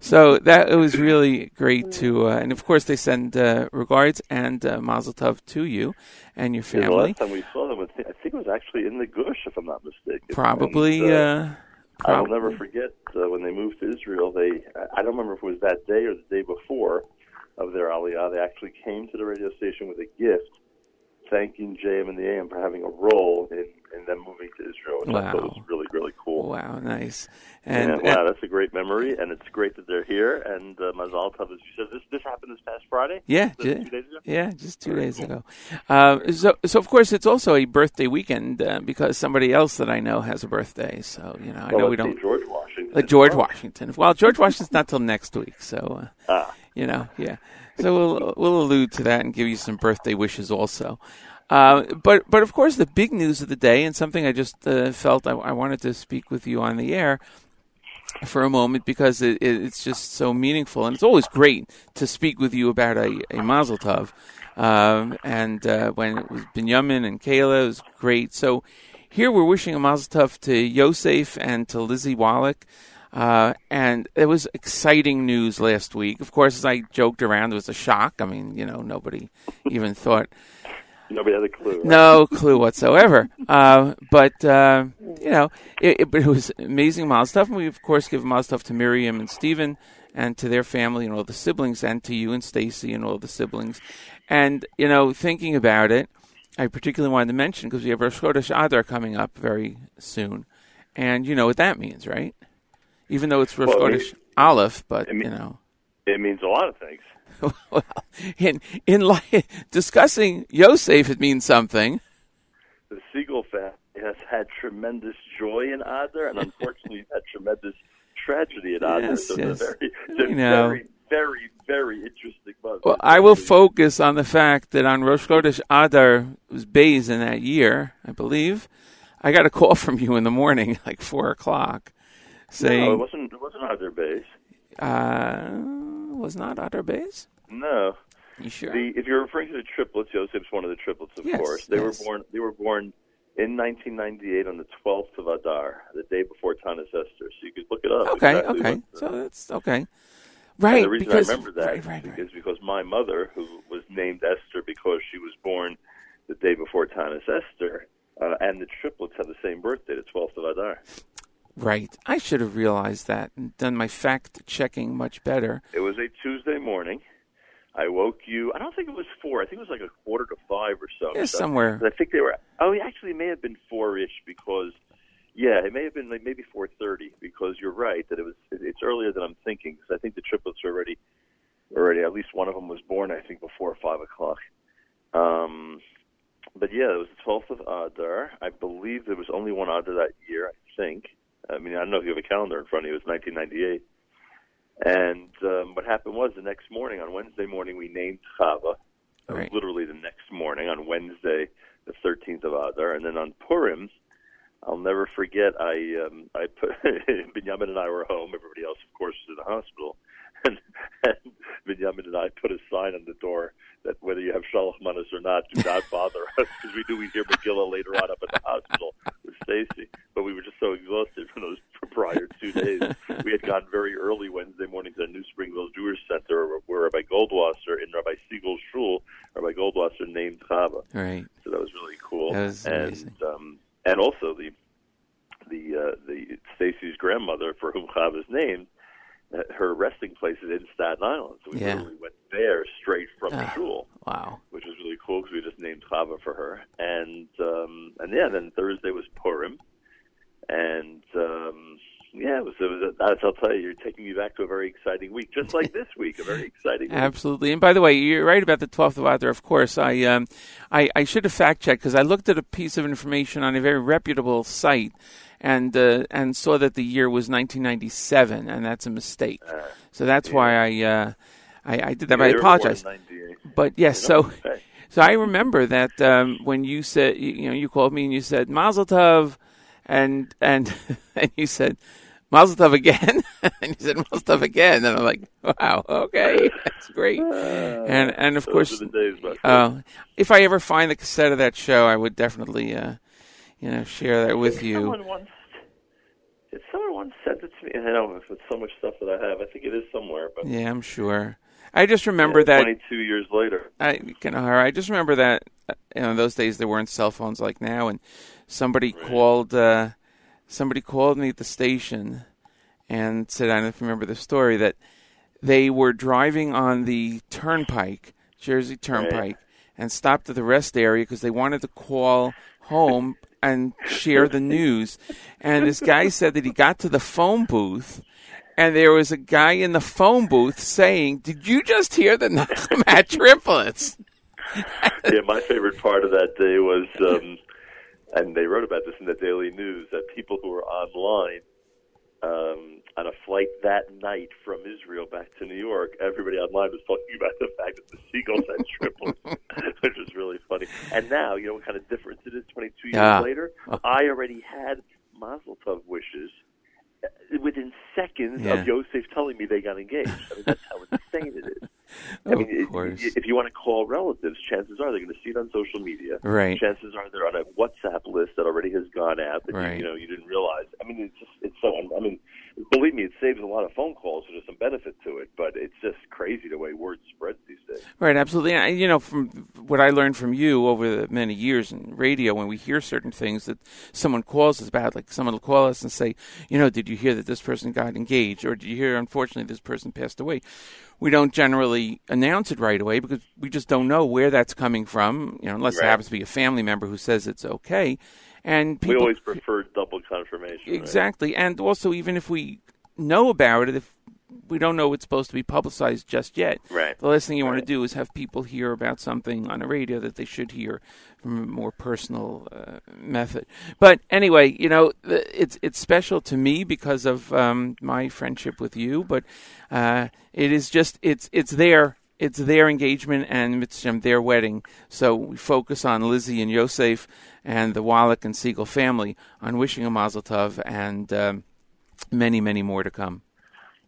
So that it was really great to, uh, and of course they send uh, regards and uh, Mazel Tov to you and your Yeah, the family. last time we saw them, I thi- I think it was actually in the Gush, if I'm not mistaken. Probably, And, uh, I will never forget uh, when they moved to Israel. They, I don't remember if it was that day or the day before of their aliyah. They actually came to the radio station with a gift, thanking JM and the AM for having a role in, in them moving to Israel, I thought Wow. was really, really cool. Wow, nice. And, And, wow, that's a great memory, and it's great that they're here. And uh, Mazal Tov, as you said, this this happened this past Friday. Yeah, This ju- two days ago. yeah, just two days ago. Uh, so, so of course, it's also a birthday weekend uh, because somebody else that I know has a birthday. So you know, I Well, know we don't. George Washington. Uh, George Washington. Well, George Washington's not till next week, so uh, Ah. you know, yeah. So we'll we'll allude to that and give you some birthday wishes also. Uh, but but of course, the big news of the day and something I just uh, felt I, I wanted to speak with you on the air for a moment because it, it, it's just so meaningful and it's always great to speak with you about a, a Mazel Tov. Um, and uh, when it was Binyamin and Kayla, it was great. So here we're wishing a Mazel Tov to Yosef and to Lizzie Wallach. Uh, and it was exciting news last week. Of course, as I joked around, it was a shock. I mean, you know, nobody even thought Nobody had a clue. right? no clue whatsoever. Uh, but uh, you know, it, it, but it was amazing mild stuff, and we of course give mild stuff to Miriam and Stephen and to their family and all the siblings, and to you and Stacy and all the siblings. And you know, thinking about it, I particularly wanted to mention because we have Rosh Chodesh Adar coming up very soon, and you know what that means, right? Even though it's Rosh Well, it Aleph, but mean- you know. It means a lot of things. well, in in discussing Yosef, it means something. The Segal family has had tremendous joy in Adar, and unfortunately, had tremendous tragedy in Adar. Yes, so yes. very, You know. very, very, very interesting month. Well, I will focus on the fact that on Rosh Chodesh Adar was Beis in that year, I believe. I got a call from you in the morning, like four o'clock, saying, no, it wasn't. It wasn't Adar Beis. uh, "Was not Adar Beis." No, You sure? The, if you're referring to the triplets, Joseph's one of the triplets, of Yes, course. They yes. were born. They were born in 1998 on the 12th of Adar, the day before Taanis Esther. So you could look it up. Okay, exactly okay. So that's okay. And Right, the reason because I remember that right, right, right. is because my mother, who was named Esther because she was born the day before Taanis Esther, uh, and the triplets have the same birthday, the 12th of Adar. Right. I should have realized that and done my fact checking much better. It was a Tuesday morning. I woke you. I don't think it was four. I think it was like a quarter to five or so. Yeah, So- somewhere. I think they were. Oh, actually, it may have been four-ish because, yeah, it may have been like maybe four thirty because you're right that it was. It's earlier than I'm thinking because I think the triplets are already, already at least one of them was born. I think before five o'clock. Um, but yeah, it was the twelfth of Adar. I believe there was only one Adar that year. I think. I mean, I don't know if you have a calendar in front of you. It was 1998. And um, what happened was the next morning, on Wednesday morning, we named Chava. Right. literally the next morning on Wednesday, the 13th of Adar, and then on Purim, I'll never forget. I um, I put Binyamin and I were home. Everybody else, of course, was in the hospital, and, and Binyamin and I put a sign on the door that whether you have Shalach Manas or not, do not bother us because we knew we'd hear Megillah later on up at the hospital with Stacy. But we were just so exhausted from those prior two days. We had gone very early Wednesday morning to the New Springville Jewish Center where Rabbi Goldwasser in Rabbi Segal's shul, Rabbi Goldwasser named Chava. Right. So that was really cool. That was and amazing. um, and also the the uh, the Stacy's grandmother for whom Chava is named, her resting place is in Staten Island. So we Yeah. literally went there straight from the Ah, shul Wow. which was really cool because we just named Chava for her. And um, and yeah, then Thursday was Purim, and um, yeah, it was. It was a, I'll tell you, you're taking me back to a very exciting week, just like this week, a very exciting week. Absolutely. And by the way, you're right about the 12th of Adar. Of course, I um, I, I should have fact checked because I looked at a piece of information on a very reputable site, and uh, and saw that the year was 1997, and that's a mistake. so that's why I, uh, I I did that. Yeah, but I they were born in apologize. But yes, so so I remember that um, when you said you, you know you called me and you said Mazel Tov, and and and you said Mazel Tov again, and you said Mazel Tov again, and I'm like, wow, okay, that's great. And and of Those course, days, uh, if I ever find the cassette of that show, I would definitely uh, you know share that with you. Someone once, if someone once sent it to me, I know with so much stuff that I have, I think it is somewhere. But Yeah, I'm sure. I just remember yeah, that 22 years later. I can I just remember that you know those days there weren't cell phones like now, and somebody called uh, somebody called me at the station and said I don't know if you remember the story that they were driving on the turnpike, Jersey Turnpike, and stopped at the rest area because they wanted to call home and share the news. And this guy said that he got to the phone booth. And there was a guy in the phone booth saying, "Did you just hear the Nachamat triplets?" yeah, my favorite part of that day was, um, and they wrote about this in the Daily News, that people who were online um, on a flight that night from Israel back to New York, everybody online was talking about the fact that the Segals had triplets, which was really funny. And now, you know what kind of difference it is 22 years later? I already had Mazel Tov wishes uh, within seconds Yeah. of Yosef telling me they got engaged. I mean, that's how insane it is. I Of mean, course. if you want to call relatives, chances are they're going to see it on social media. Right. Chances are they're on a WhatsApp list that already has gone out that Right. you, you know you didn't realize. I mean, it's just it's so. I mean, believe me, it saves a lot of phone calls. So there's some benefit to it, but it's just crazy the way word spreads these days. Right, absolutely. And, you know, from what I learned from you over the many years in radio, when we hear certain things that someone calls us about, like someone will call us and say, you know, did you hear that this person got engaged, or did you hear, unfortunately, this person passed away? We don't generally announce it right away because we just don't know where that's coming from, you know, unless it happens to be a family member who says it's okay. And people, we always prefer double confirmation. right? Exactly. And also, even if we know about it, if we don't know it's supposed to be publicized just yet, Right. the last thing you want to do is have people hear about something on a radio that they should hear from a more personal uh, method. But anyway, you know, it's it's special to me because of um, my friendship with you. But uh, it is just it's it's their it's their engagement and it's um, their wedding. So we focus on Lizzie and Yosef and the Wallach and Segal family on wishing a Mazel Tov and um, many many more to come.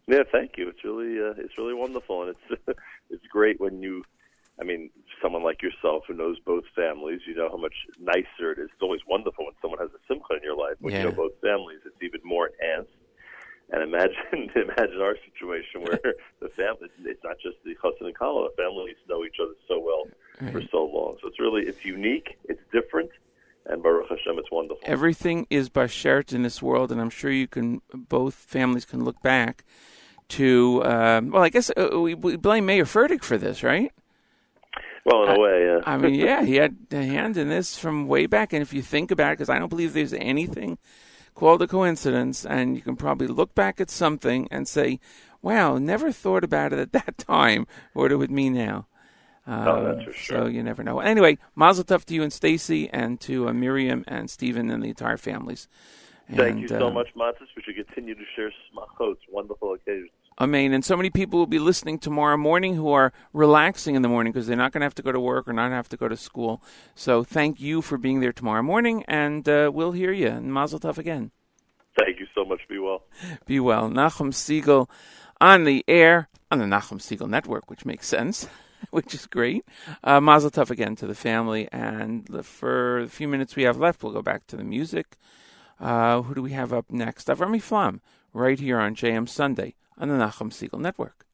Yeah, thank you. It's really uh, it's really wonderful, and it's it's great when you I mean, someone like yourself who knows both families, you know how much nicer it is. It's always wonderful when someone has a simcha in your life. When Yeah. you know both families, it's even more enhanced. And imagine, imagine our situation where the family, it's not just the chassan and kala, families know each other so well for so long. So it's really, it's unique, it's different, and Baruch Hashem, it's wonderful. Everything is bashert in this world, and I'm sure you can. Both families can look back to. Um, well, I guess uh, we, we blame Mayor Furtick for this, right? Well, in a way, yeah. I mean, yeah, he had a hand in this from way back. And if you think about it, because I don't believe there's anything called a coincidence, and you can probably look back at something and say, "Wow, never thought about it at that time. What it would mean now." Oh, that's Um, for sure. So you never know. Anyway, Mazel Tov to you and Stacy, and to uh, Miriam and Stephen and the entire families. Thank you so uh, much, Matis. We should continue to share smachot, wonderful occasions. Amen. And so many people will be listening tomorrow morning who are relaxing in the morning because they're not going to have to go to work or not have to go to school. So thank you for being there tomorrow morning, and uh, we'll hear you. And Mazel Tov again. Thank you so much. Be well. Be well. Nachum Segal on the air on the Nachum Segal Network, which makes sense, which is great. Uh, Mazel Tov again to the family. And the, for the few minutes we have left, we'll go back to the music. Uh, who do we have up next? Avrami Flam, right here on JM Sunday on the Nachum Segal Network.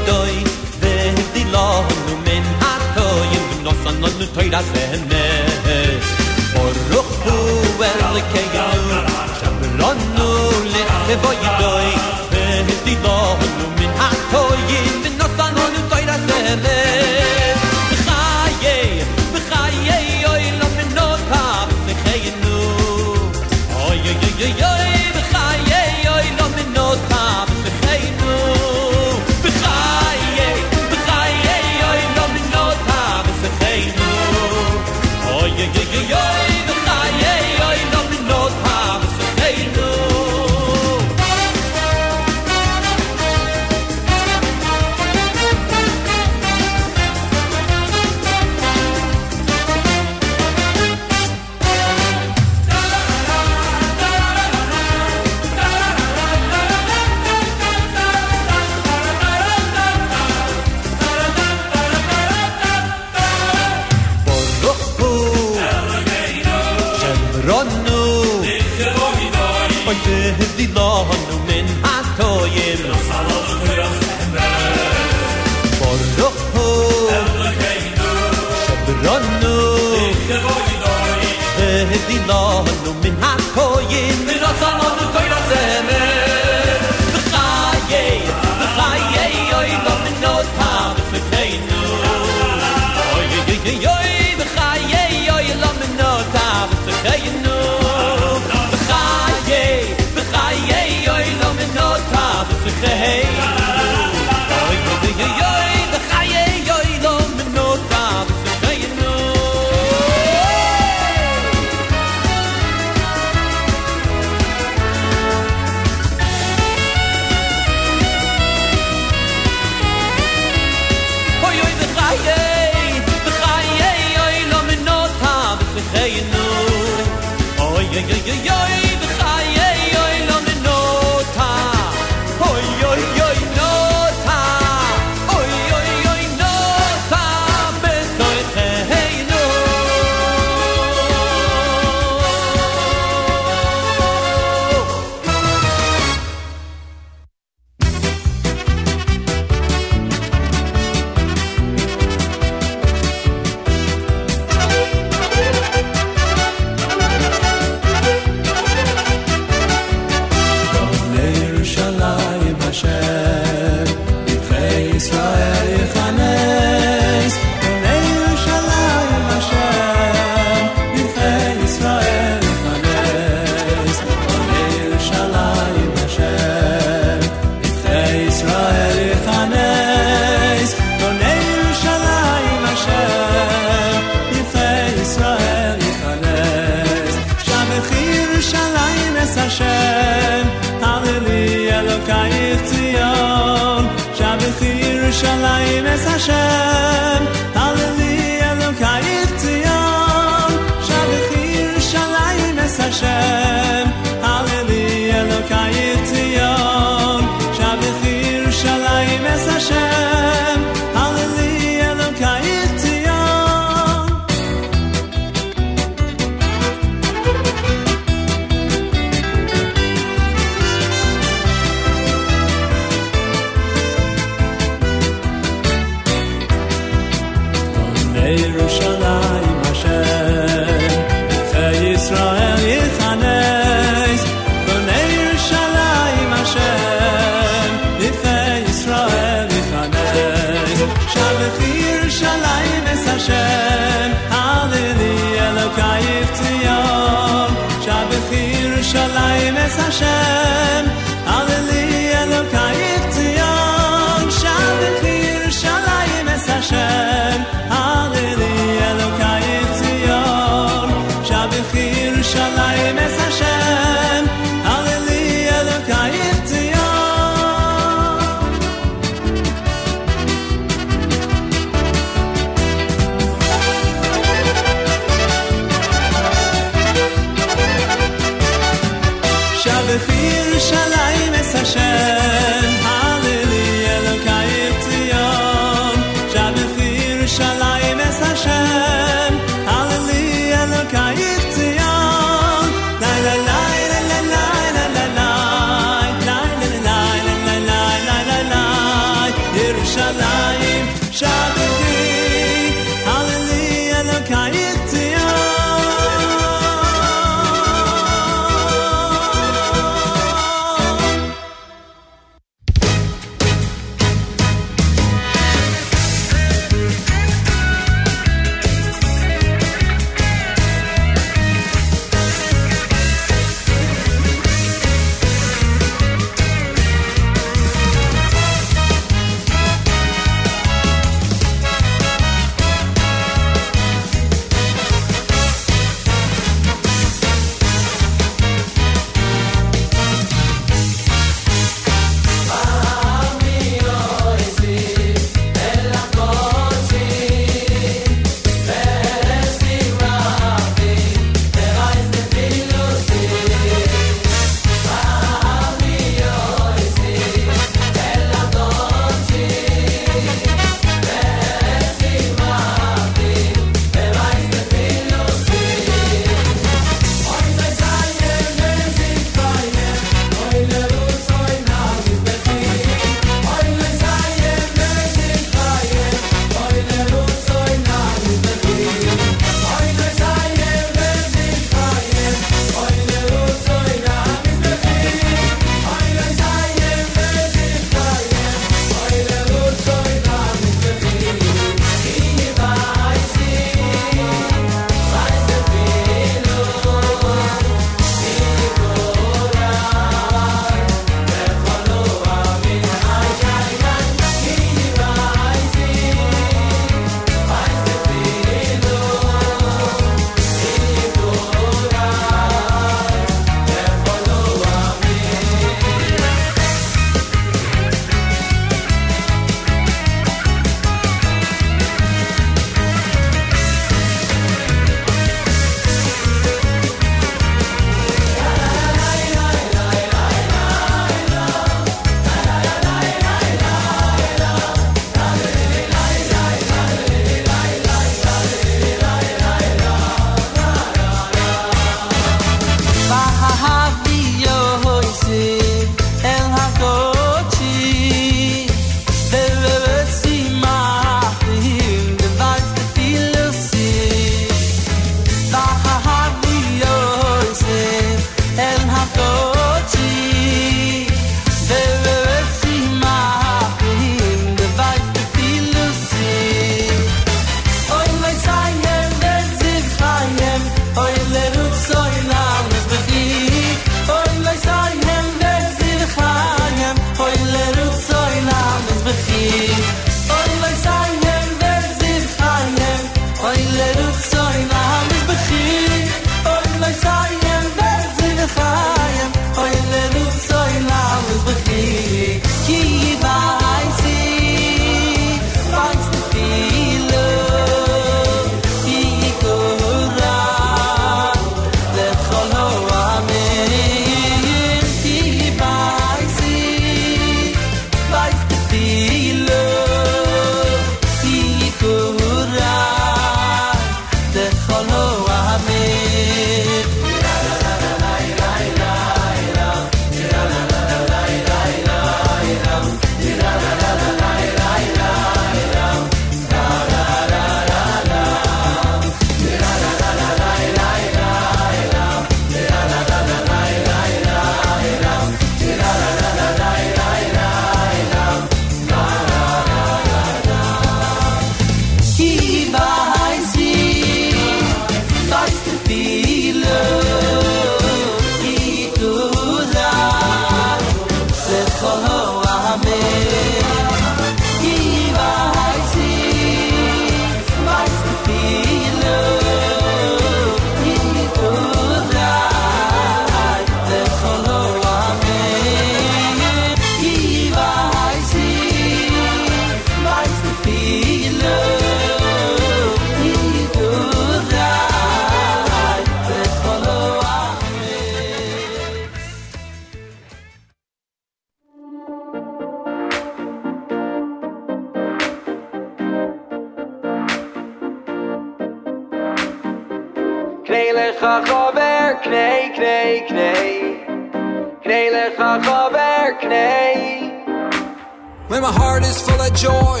When my heart is full of joy,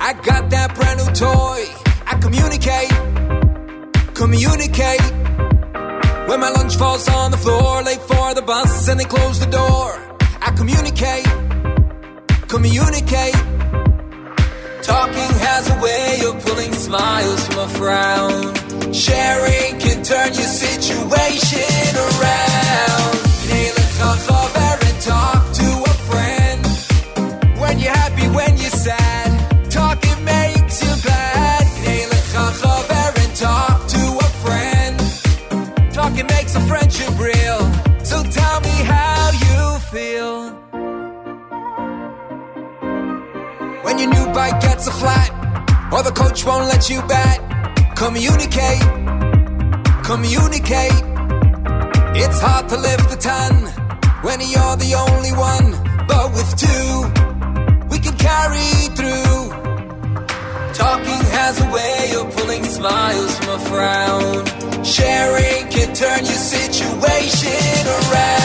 I got that brand new toy. I communicate, communicate. When my lunch falls on the floor, late for the bus, and they close the door. I communicate, communicate. Talking has a way of pulling smiles from a frown. Sharing can turn your situation around. Nail a chachaver and talk to a friend. When you're happy, when you're sad, talking makes you glad. Nail a chachaver and talk to a friend. Talking makes a friendship real. So tell me how you feel. When your new bike gets a flat, or the coach won't let you bat, communicate, communicate. It's hard to lift the ton when you're the only one, but with two, we can carry through. Talking has a way of pulling smiles from a frown. Sharing can turn your situation around.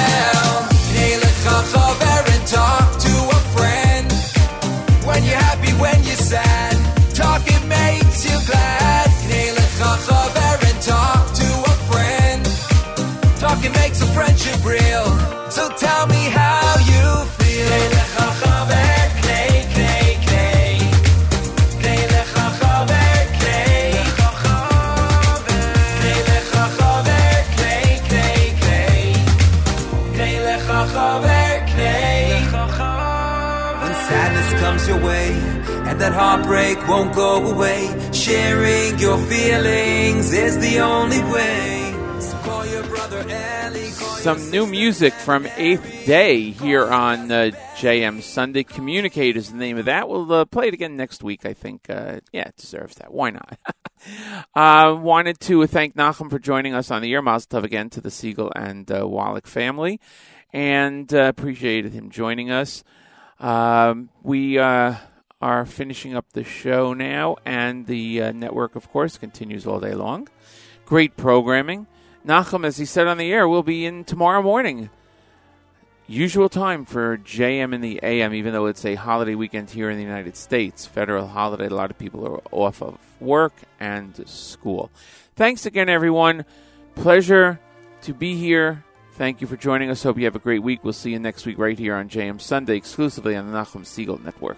Talking makes a friendship real. So tell me how you feel. Comes your way and that heartbreak won't go away, sharing your feelings is the only way. Some new music from Eighth Day here on uh, JM Sunday. Communicate is the name of that. We'll uh, play it again next week. I think, uh, yeah, it deserves that. Why not? uh, wanted to thank Nachum for joining us on the air. Mazel tov again to the Segal and uh, Wallach family, and uh, appreciated him joining us. Um, we uh, are finishing up the show now, and the uh, network, of course, continues all day long. Great programming. Nachum, as he said on the air, will be in tomorrow morning. Usual time for JM in the AM, even though it's a holiday weekend here in the United States. Federal holiday, a lot of people are off of work and school. Thanks again, everyone. Pleasure to be here. Thank you for joining us. Hope you have a great week. We'll see you next week right here on JM Sunday, exclusively on the Nachum Segal Network.